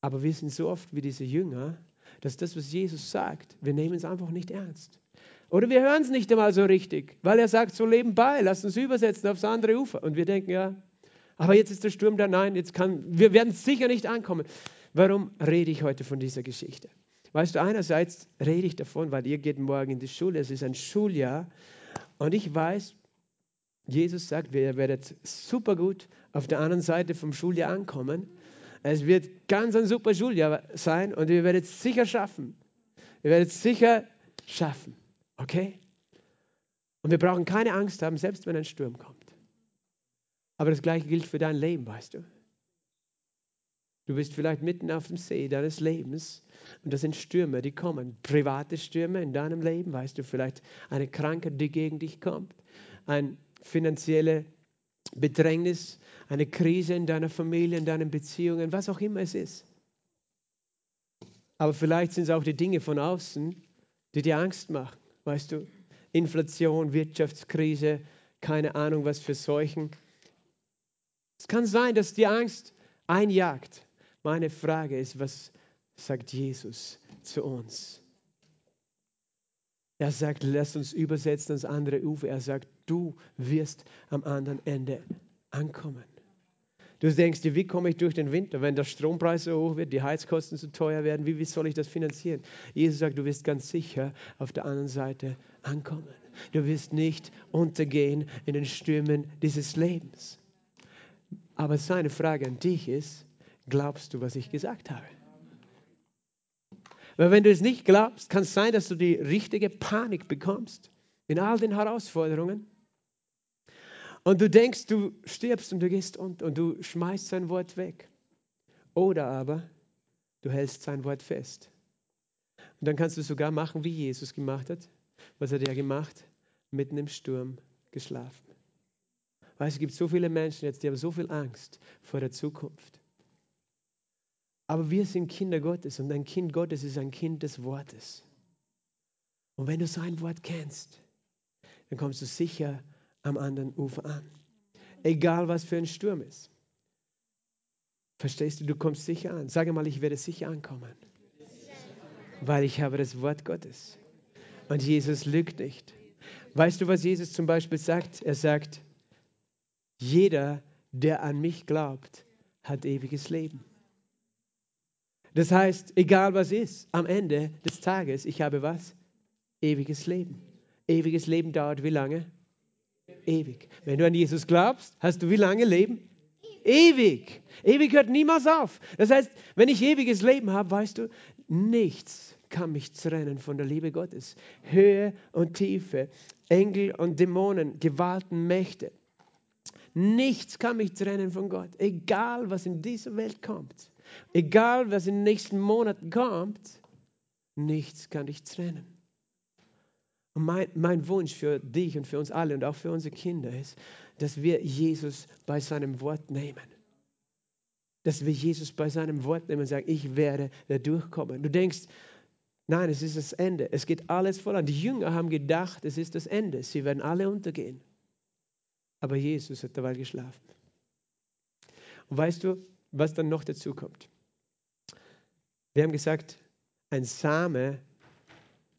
Aber wir sind so oft wie diese Jünger, dass das, was Jesus sagt, wir nehmen es einfach nicht ernst. Oder wir hören es nicht einmal so richtig, weil er sagt so nebenbei, lass uns übersetzen aufs andere Ufer. Und wir denken, ja, aber jetzt ist der Sturm da, nein, jetzt kann, wir werden sicher nicht ankommen. Warum rede ich heute von dieser Geschichte? Weißt du, einerseits rede ich davon, weil ihr geht morgen in die Schule, es ist ein Schuljahr und ich weiß, Jesus sagt, ihr werdet super gut auf der anderen Seite vom Schuljahr ankommen. Es wird ganz ein super Schuljahr sein und ihr werdet es sicher schaffen. Ihr werdet es sicher schaffen. Okay? Und wir brauchen keine Angst haben, selbst wenn ein Sturm kommt. Aber das gleiche gilt für dein Leben, weißt du. Du bist vielleicht mitten auf dem See deines Lebens und das sind Stürme, die kommen. Private Stürme in deinem Leben, weißt du, vielleicht eine Krankheit, die gegen dich kommt, ein finanzielle Bedrängnis, eine Krise in deiner Familie, in deinen Beziehungen, was auch immer es ist. Aber vielleicht sind es auch die Dinge von außen, die dir Angst machen. Weißt du, Inflation, Wirtschaftskrise, keine Ahnung, was für Seuchen. Es kann sein, dass die Angst einjagt. Meine Frage ist, was sagt Jesus zu uns? Er sagt, lass uns übersetzen ans andere Ufer. Er sagt, du wirst am anderen Ende ankommen. Du denkst dir, wie komme ich durch den Winter, wenn der Strompreis so hoch wird, die Heizkosten so teuer werden, wie, wie soll ich das finanzieren? Jesus sagt, du wirst ganz sicher auf der anderen Seite ankommen. Du wirst nicht untergehen in den Stürmen dieses Lebens. Aber seine Frage an dich ist, glaubst du, was ich gesagt habe? Weil wenn du es nicht glaubst, kann es sein, dass du die richtige Panik bekommst in all den Herausforderungen und du denkst, du stirbst und du gehst unter und du schmeißt sein Wort weg. Oder aber du hältst sein Wort fest. Und dann kannst du sogar machen, wie Jesus gemacht hat. Was hat er gemacht? Mitten im Sturm geschlafen. Weißt du, es gibt so viele Menschen jetzt, die haben so viel Angst vor der Zukunft. Aber wir sind Kinder Gottes und ein Kind Gottes ist ein Kind des Wortes. Und wenn du sein Wort kennst, dann kommst du sicher am anderen Ufer an. Egal was für ein Sturm ist. Verstehst du, du kommst sicher an. Sage mal, ich werde sicher ankommen. Weil ich habe das Wort Gottes. Und Jesus lügt nicht. Weißt du, was Jesus zum Beispiel sagt? Er sagt, jeder, der an mich glaubt, hat ewiges Leben. Das heißt, egal was ist, am Ende des Tages, ich habe was? Ewiges Leben. Ewiges Leben dauert wie lange? Ewig. Wenn du an Jesus glaubst, hast du wie lange Leben? ewig. Ewig hört niemals auf. Das heißt, wenn ich ewiges Leben habe, weißt du, nichts kann mich trennen von der Liebe Gottes. Höhe und Tiefe, Engel und Dämonen, Gewalten, Mächte. Nichts kann mich trennen von Gott. Egal, was in dieser Welt kommt. Egal, was den nächsten Monaten kommt. Nichts kann dich trennen. Und mein, mein Wunsch für dich und für uns alle und auch für unsere Kinder ist, dass wir Jesus bei seinem Wort nehmen. Dass wir Jesus bei seinem Wort nehmen und sagen, ich werde da durchkommen. Du denkst, nein, es ist das Ende. Es geht alles voran. Die Jünger haben gedacht, es ist das Ende. Sie werden alle untergehen. Aber Jesus hat dabei geschlafen. Und weißt du, was dann noch dazu kommt? Wir haben gesagt, ein Same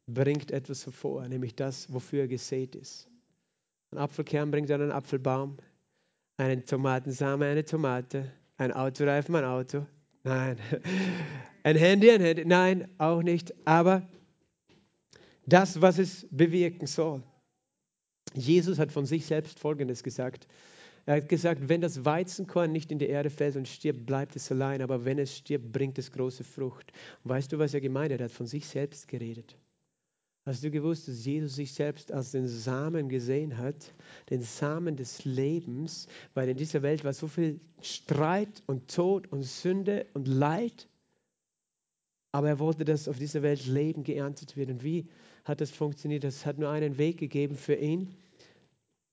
bringt etwas hervor, nämlich das, wofür er gesät ist. Ein Apfelkern bringt einen Apfelbaum, einen Tomatensamen, eine Tomate, ein Autoreifen, ein Auto. Nein. Ein Handy, ein Handy. Nein, auch nicht. Aber das, was es bewirken soll. Jesus hat von sich selbst Folgendes gesagt. Er hat gesagt, wenn das Weizenkorn nicht in die Erde fällt und stirbt, bleibt es allein, aber wenn es stirbt, bringt es große Frucht. Weißt du, was er gemeint hat? Er hat von sich selbst geredet. Hast du gewusst, dass Jesus sich selbst als den Samen gesehen hat, den Samen des Lebens, weil in dieser Welt war so viel Streit und Tod und Sünde und Leid, aber er wollte, dass auf dieser Welt Leben geerntet wird. Und wie hat das funktioniert? Das hat nur einen Weg gegeben für ihn,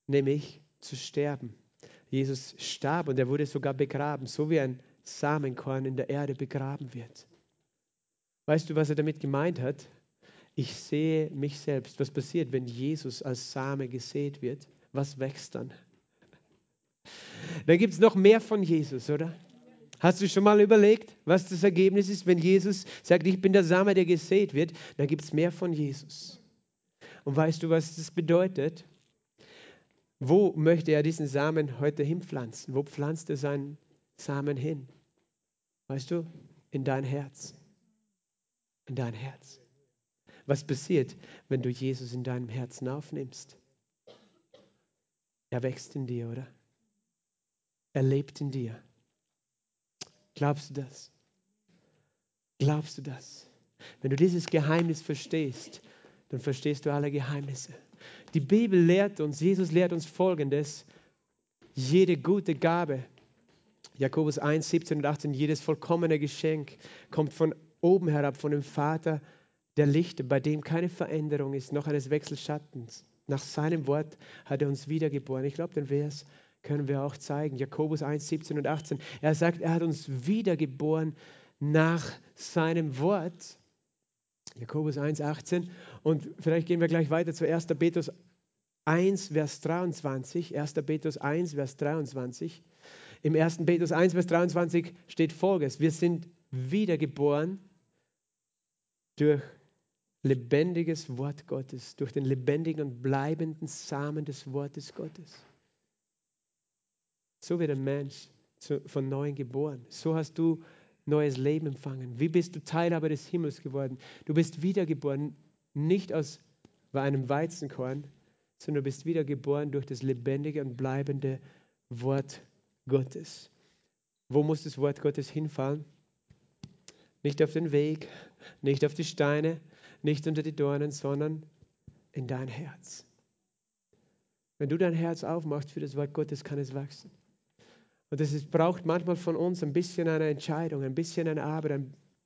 nämlich zu sterben. Jesus starb und er wurde sogar begraben, so wie ein Samenkorn in der Erde begraben wird. Weißt du, was er damit gemeint hat? Ich sehe mich selbst. Was passiert, wenn Jesus als Same gesät wird? Was wächst dann? Dann gibt es noch mehr von Jesus, oder? Hast du schon mal überlegt, was das Ergebnis ist, wenn Jesus sagt, ich bin der Same, der gesät wird? Dann gibt es mehr von Jesus. Und weißt du, was das bedeutet? Wo möchte er diesen Samen heute hinpflanzen? Wo pflanzt er seinen Samen hin? Weißt du, in dein Herz. In dein Herz. Was passiert, wenn du Jesus in deinem Herzen aufnimmst? Er wächst in dir, oder? Er lebt in dir. Glaubst du das? Glaubst du das? Wenn du dieses Geheimnis verstehst, dann verstehst du alle Geheimnisse. Die Bibel lehrt uns, Jesus lehrt uns Folgendes. Jede gute Gabe, Jakobus 1, 17 und 18, jedes vollkommene Geschenk kommt von oben herab, von dem Vater der Lichter, bei dem keine Veränderung ist, noch eines Wechselschattens. Nach seinem Wort hat er uns wiedergeboren. Ich glaube, den Vers können wir auch zeigen. Jakobus 1, 17 und 18. Er sagt, er hat uns wiedergeboren nach seinem Wort. Jakobus 1, 18. Und vielleicht gehen wir gleich weiter zu 1. Petrus 1, Vers 23. 1. Petrus 1, Vers 23. Im 1. Petrus 1, Vers 23 steht folgendes. Wir sind wiedergeboren durch lebendiges Wort Gottes, durch den lebendigen und bleibenden Samen des Wortes Gottes. So wird ein Mensch von neuem geboren. So hast du neues Leben empfangen. Wie bist du Teilhaber des Himmels geworden? Du bist wiedergeboren, nicht aus einem Weizenkorn, sondern du bist wiedergeboren durch das lebendige und bleibende Wort Gottes. Wo muss das Wort Gottes hinfallen? Nicht auf den Weg, nicht auf die Steine, nicht unter die Dornen, sondern in dein Herz. Wenn du dein Herz aufmachst für das Wort Gottes, kann es wachsen. Und es braucht manchmal von uns ein bisschen eine Entscheidung, ein bisschen eine Arbeit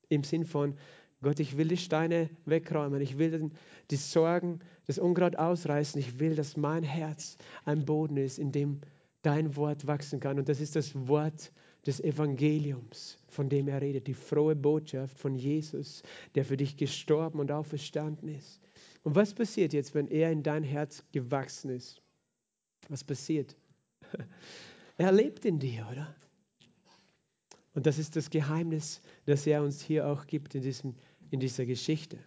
im Sinn von, Gott, ich will die Steine wegräumen, ich will die Sorgen, das Unkraut ausreißen, ich will, dass mein Herz ein Boden ist, in dem dein Wort wachsen kann. Und das ist das Wort des Evangeliums, von dem er redet, die frohe Botschaft von Jesus, der für dich gestorben und auferstanden ist. Und was passiert jetzt, wenn er in dein Herz gewachsen ist? Was passiert? Er lebt in dir, oder? Und das ist das Geheimnis, das er uns hier auch gibt in, diesem, in dieser Geschichte.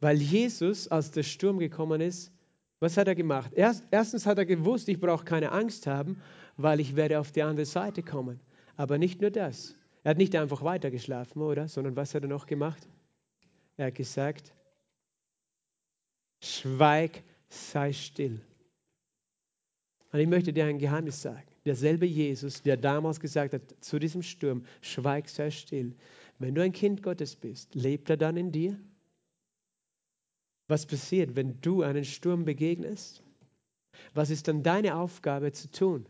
Weil Jesus, als der Sturm gekommen ist, was hat er gemacht? Erst, erstens hat er gewusst, ich brauche keine Angst haben, weil ich werde auf die andere Seite kommen. Aber nicht nur das. Er hat nicht einfach weitergeschlafen, oder? Sondern was hat er noch gemacht? Er hat gesagt, schweig, sei still. Und ich möchte dir ein Geheimnis sagen. derselbe Jesus, der damals gesagt hat zu diesem Sturm, schweig, sei still. Wenn du ein Kind Gottes bist, lebt er dann in dir? Was passiert, wenn du einen Sturm begegnest? Was ist dann deine Aufgabe zu tun?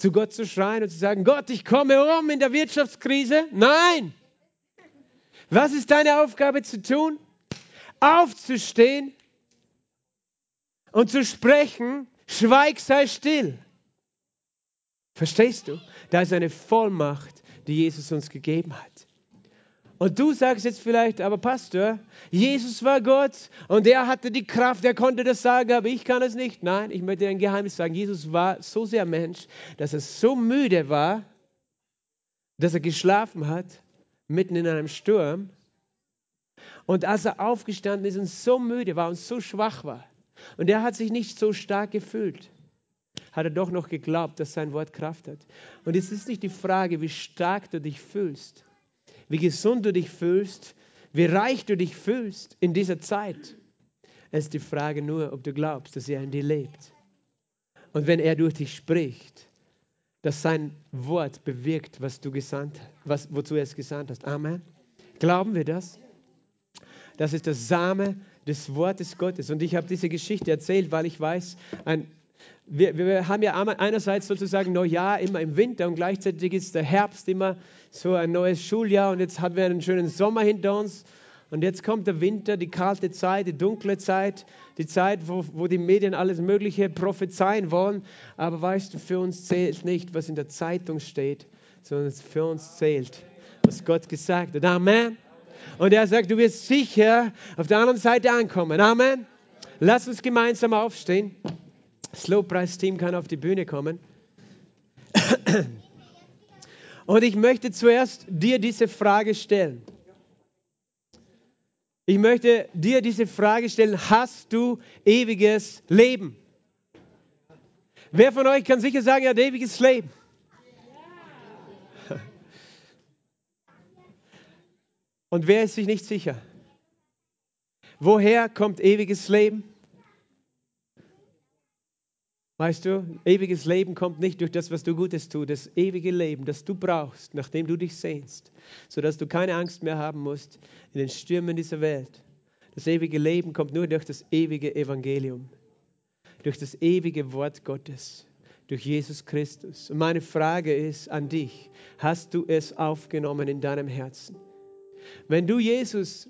Zu Gott zu schreien und zu sagen, Gott, ich komme um in der Wirtschaftskrise? Nein! Was ist deine Aufgabe zu tun? Aufzustehen und zu sprechen, schweig, sei still. Verstehst du? Da ist eine Vollmacht, die Jesus uns gegeben hat. Und du sagst jetzt vielleicht, aber Pastor, Jesus war Gott und er hatte die Kraft, er konnte das sagen, aber ich kann es nicht. Nein, ich möchte dir ein Geheimnis sagen. Jesus war so sehr Mensch, dass er so müde war, dass er geschlafen hat, mitten in einem Sturm. Und als er aufgestanden ist und so müde war und so schwach war, und er hat sich nicht so stark gefühlt, hat er doch noch geglaubt, dass sein Wort Kraft hat. Und es ist nicht die Frage, wie stark du dich fühlst wie gesund du dich fühlst, wie reich du dich fühlst in dieser Zeit. Es ist die Frage nur, ob du glaubst, dass er in dir lebt. Und wenn er durch dich spricht, dass sein Wort bewirkt, was du gesandt, was, wozu er es gesandt hast. Amen. Glauben wir das? Das ist der Same des Wortes Gottes. Und ich habe diese Geschichte erzählt, weil ich weiß, ein wir, wir, haben ja einerseits sozusagen Neujahr immer im Winter und gleichzeitig ist der Herbst immer so ein neues Schuljahr und jetzt haben wir einen schönen Sommer hinter uns und jetzt kommt der Winter, die kalte Zeit, die dunkle Zeit, die Zeit, wo, wo die Medien alles Mögliche prophezeien wollen. Aber weißt du, für uns zählt nicht, was in der Zeitung steht, sondern für uns zählt, was Gott gesagt hat. Amen. Und er sagt, du wirst sicher auf der anderen Seite ankommen. Amen. Lass uns gemeinsam aufstehen. Das Lobpreisteam kann auf die Bühne kommen. Und ich möchte zuerst dir diese Frage stellen. Ich möchte dir diese Frage stellen, hast du ewiges Leben? Wer von euch kann sicher sagen, er hat ewiges Leben? Und wer ist sich nicht sicher? Woher kommt ewiges Leben? Weißt du, ewiges Leben kommt nicht durch das, was du Gutes tust. Das ewige Leben, das du brauchst, nachdem du dich sehnst, sodass du keine Angst mehr haben musst in den Stürmen dieser Welt. Das ewige Leben kommt nur durch das ewige Evangelium, durch das ewige Wort Gottes, durch Jesus Christus. Und meine Frage ist an dich, hast du es aufgenommen in deinem Herzen? Wenn du Jesus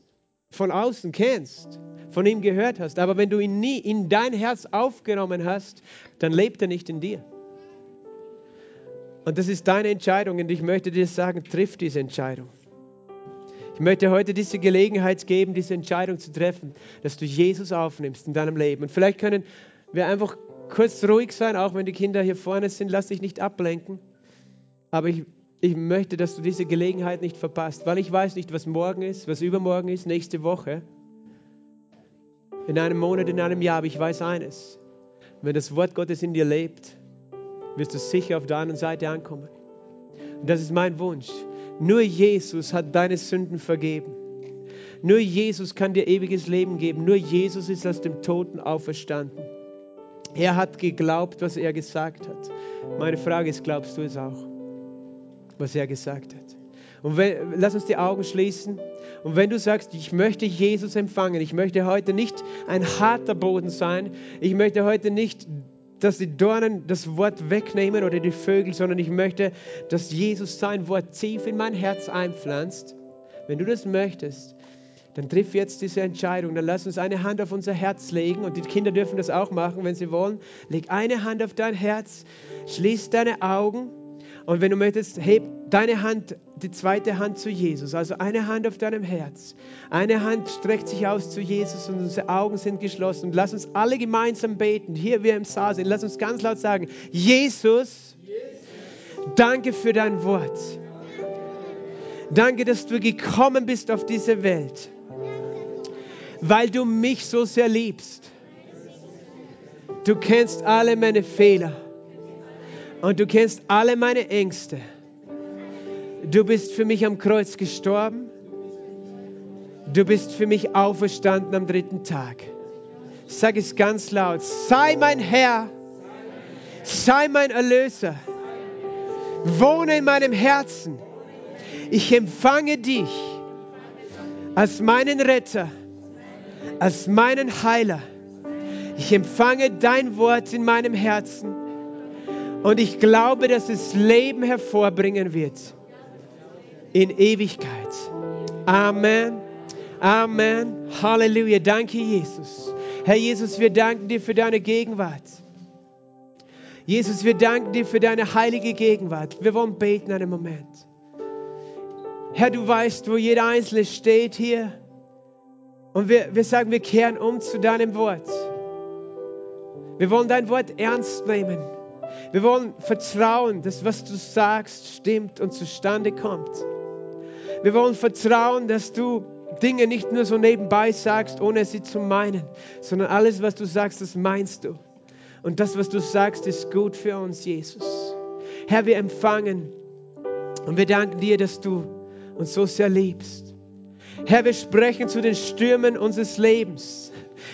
von außen kennst, von ihm gehört hast, aber wenn du ihn nie in dein Herz aufgenommen hast, dann lebt er nicht in dir. Und das ist deine Entscheidung und ich möchte dir sagen, triff diese Entscheidung. Ich möchte heute diese Gelegenheit geben, diese Entscheidung zu treffen, dass du Jesus aufnimmst in deinem Leben. Und vielleicht können wir einfach kurz ruhig sein, auch wenn die Kinder hier vorne sind, lass dich nicht ablenken. Aber ich ich möchte, dass du diese Gelegenheit nicht verpasst, weil ich weiß nicht, was morgen ist, was übermorgen ist, nächste Woche, in einem Monat, in einem Jahr, aber ich weiß eines. Wenn das Wort Gottes in dir lebt, wirst du sicher auf der anderen Seite ankommen. Und das ist mein Wunsch. Nur Jesus hat deine Sünden vergeben. Nur Jesus kann dir ewiges Leben geben. Nur Jesus ist aus dem Toten auferstanden. Er hat geglaubt, was er gesagt hat. Meine Frage ist, glaubst du es auch? Was er gesagt hat. Und wenn, lass uns die Augen schließen. Und wenn du sagst, ich möchte Jesus empfangen, ich möchte heute nicht ein harter Boden sein, ich möchte heute nicht, dass die Dornen das Wort wegnehmen oder die Vögel, sondern ich möchte, dass Jesus sein Wort tief in mein Herz einpflanzt. Wenn du das möchtest, dann triff jetzt diese Entscheidung. Dann lass uns eine Hand auf unser Herz legen und die Kinder dürfen das auch machen, wenn sie wollen. Leg eine Hand auf dein Herz, schließ deine Augen und wenn du möchtest, heb deine Hand, die zweite Hand zu Jesus. Also eine Hand auf deinem Herz. Eine Hand streckt sich aus zu Jesus und unsere Augen sind geschlossen. Und lass uns alle gemeinsam beten. Hier wir im Saal sind. Lass uns ganz laut sagen, Jesus, danke für dein Wort. Danke, dass du gekommen bist auf diese Welt, weil du mich so sehr liebst. Du kennst alle meine Fehler und du kennst alle meine Ängste. Du bist für mich am Kreuz gestorben. Du bist für mich auferstanden am dritten Tag. Sag es ganz laut. Sei mein Herr. sei mein Erlöser. Wohne in meinem Herzen. Ich empfange dich als meinen Retter, als meinen Heiler. Ich empfange dein Wort in meinem Herzen und ich glaube, dass es Leben hervorbringen wird in Ewigkeit. Amen. Amen. Halleluja. Danke, Jesus. Herr Jesus, wir danken dir für deine Gegenwart. Jesus, wir danken dir für deine heilige Gegenwart. Wir wollen beten einen Moment. Herr, du weißt, wo jeder Einzelne steht hier. Und wir, wir sagen, wir kehren um zu deinem Wort. Wir wollen dein Wort ernst nehmen. Wir wollen vertrauen, dass was du sagst, stimmt und zustande kommt. Wir wollen vertrauen, dass du Dinge nicht nur so nebenbei sagst, ohne sie zu meinen, sondern alles, was du sagst, das meinst du. Und das, was du sagst, ist gut für uns, Jesus. Herr, wir empfangen und wir danken dir, dass du uns so sehr liebst. Herr, wir sprechen zu den Stürmen unseres Lebens.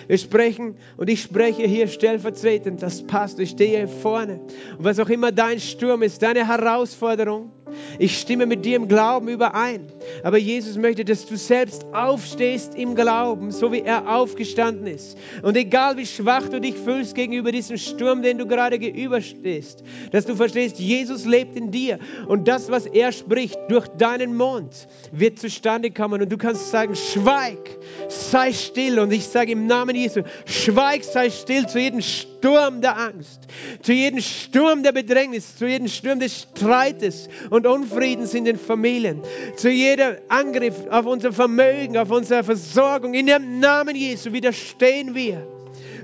Wir sprechen und ich spreche hier stellvertretend, das passt, ich stehe hier vorne. Und was auch immer dein Sturm ist, deine Herausforderung, ich stimme mit dir im Glauben überein. Aber Jesus möchte, dass du selbst aufstehst im Glauben, so wie er aufgestanden ist. Und egal wie schwach du dich fühlst gegenüber diesem Sturm, den du gerade gegenüberstehst, dass du verstehst, Jesus lebt in dir. Und das, was er spricht durch deinen Mund, wird zustande kommen. Und du kannst sagen, schweig, sei still. Und ich sage im Namen Jesu, schweig, sei still zu jedem Sturm der Angst, zu jedem Sturm der Bedrängnis, zu jedem Sturm des Streites und Unfriedens in den Familien, zu jedem Angriff auf unser Vermögen, auf unsere Versorgung. In dem Namen Jesu widerstehen wir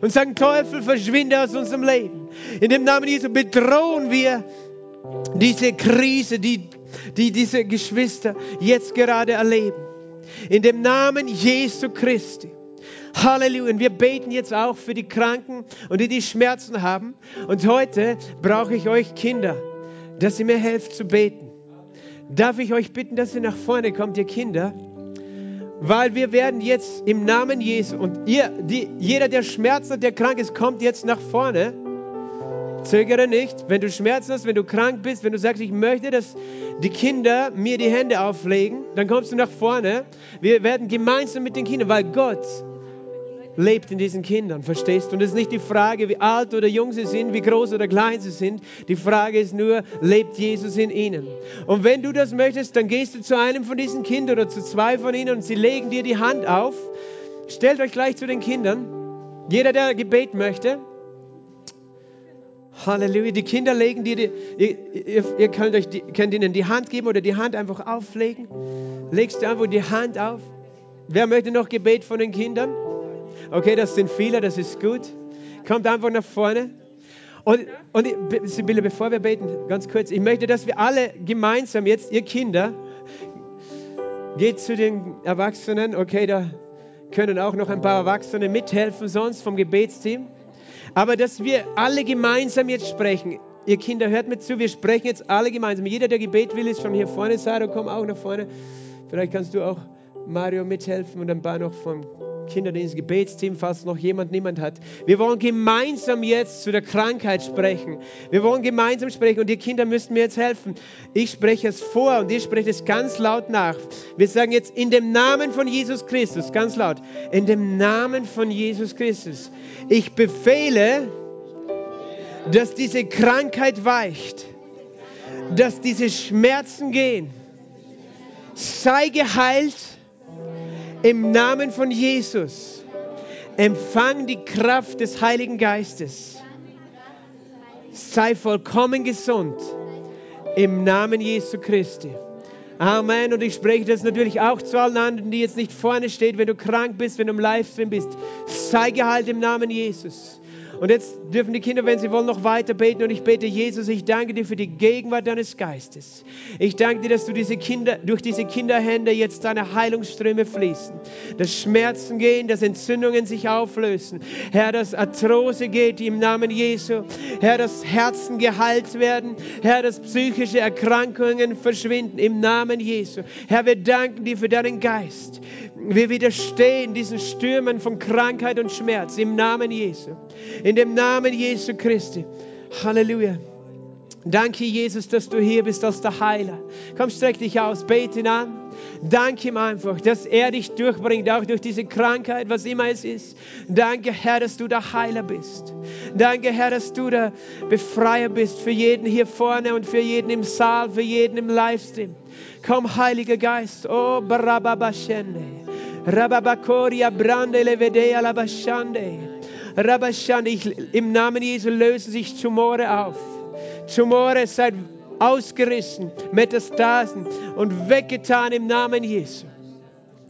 und sagen, Teufel, verschwinde aus unserem Leben. In dem Namen Jesu bedrohen wir diese Krise, die, die diese Geschwister jetzt gerade erleben. In dem Namen Jesu Christi. Halleluja. Wir beten jetzt auch für die Kranken und die, die Schmerzen haben. Und heute brauche ich euch Kinder, dass ihr mir helft zu beten. Darf ich euch bitten, dass ihr nach vorne kommt, ihr Kinder? Weil wir werden jetzt im Namen Jesu und ihr, die, jeder, der Schmerzen hat, der krank ist, kommt jetzt nach vorne. Zögere nicht. Wenn du Schmerzen hast, wenn du krank bist, wenn du sagst, ich möchte, dass die Kinder mir die Hände auflegen, dann kommst du nach vorne. Wir werden gemeinsam mit den Kindern, weil Gott lebt in diesen Kindern, verstehst du? Und es ist nicht die Frage, wie alt oder jung sie sind, wie groß oder klein sie sind. Die Frage ist nur, lebt Jesus in ihnen? Und wenn du das möchtest, dann gehst du zu einem von diesen Kindern oder zu zwei von ihnen und sie legen dir die Hand auf. Stellt euch gleich zu den Kindern. Jeder, der Gebet möchte. Halleluja. Die Kinder legen dir die, ihr, ihr, könnt, euch die, könnt ihnen die Hand geben oder die Hand einfach auflegen. Legst du einfach die Hand auf. Wer möchte noch Gebet von den Kindern? Okay, das sind viele, das ist gut. Kommt einfach nach vorne. Und, und Sibylle, bevor wir beten, ganz kurz, ich möchte, dass wir alle gemeinsam jetzt, ihr Kinder, geht zu den Erwachsenen. Okay, da können auch noch ein paar Erwachsene mithelfen, sonst vom Gebetsteam. Aber dass wir alle gemeinsam jetzt sprechen. Ihr Kinder, hört mir zu, wir sprechen jetzt alle gemeinsam. Jeder, der Gebet will, ist schon hier vorne. Sarah, komm auch nach vorne. Vielleicht kannst du auch Mario mithelfen und ein paar noch vom Kinderdienst, Gebetsteam, falls noch jemand niemand hat. Wir wollen gemeinsam jetzt zu der Krankheit sprechen. Wir wollen gemeinsam sprechen und die Kinder müssen mir jetzt helfen. Ich spreche es vor und ihr sprecht es ganz laut nach. Wir sagen jetzt in dem Namen von Jesus Christus, ganz laut, in dem Namen von Jesus Christus. Ich befehle, dass diese Krankheit weicht, dass diese Schmerzen gehen. Sei geheilt im Namen von Jesus. Empfang die Kraft des Heiligen Geistes. Sei vollkommen gesund. Im Namen Jesu Christi. Amen. Und ich spreche das natürlich auch zu allen anderen, die jetzt nicht vorne stehen, wenn du krank bist, wenn du im Livestream bist. Sei geheilt im Namen Jesus. Und jetzt dürfen die Kinder, wenn sie wollen, noch weiter beten. Und ich bete, Jesus, ich danke dir für die Gegenwart deines Geistes. Ich danke dir, dass du diese Kinder, durch diese Kinderhände jetzt deine Heilungsströme fließen. Dass Schmerzen gehen, dass Entzündungen sich auflösen. Herr, dass Arthrose geht im Namen Jesu. Herr, dass Herzen geheilt werden. Herr, dass psychische Erkrankungen verschwinden im Namen Jesu. Herr, wir danken dir für deinen Geist. Wir widerstehen diesen Stürmen von Krankheit und Schmerz im Namen Jesu. In dem Namen Jesu Christi. Halleluja. Danke, Jesus, dass du hier bist als der Heiler. Komm, streck dich aus, bete ihn an. Danke ihm einfach, dass er dich durchbringt, auch durch diese Krankheit, was immer es ist. Danke, Herr, dass du der Heiler bist. Danke, Herr, dass du der Befreier bist für jeden hier vorne und für jeden im Saal, für jeden im Livestream. Komm, Heiliger Geist. Oh, Barababashende. Rababakoria brande levedea labashande. Rabashande. Im Namen Jesu lösen sich Tumore auf. Tumore seid ausgerissen, Metastasen und weggetan im Namen Jesu.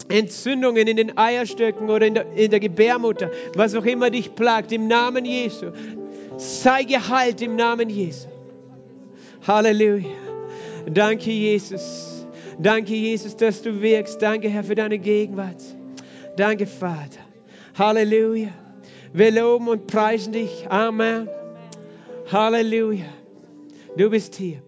Entzündungen in den Eierstöcken oder in der, in der Gebärmutter, was auch immer dich plagt, im Namen Jesu. Sei geheilt im Namen Jesu. Halleluja. Danke, Jesus. Danke, Jesus, dass du wirkst. Danke, Herr, für deine Gegenwart. Danke, Vater. Halleluja. Wir loben und preisen dich. Amen. Halleluja. Du bist hier.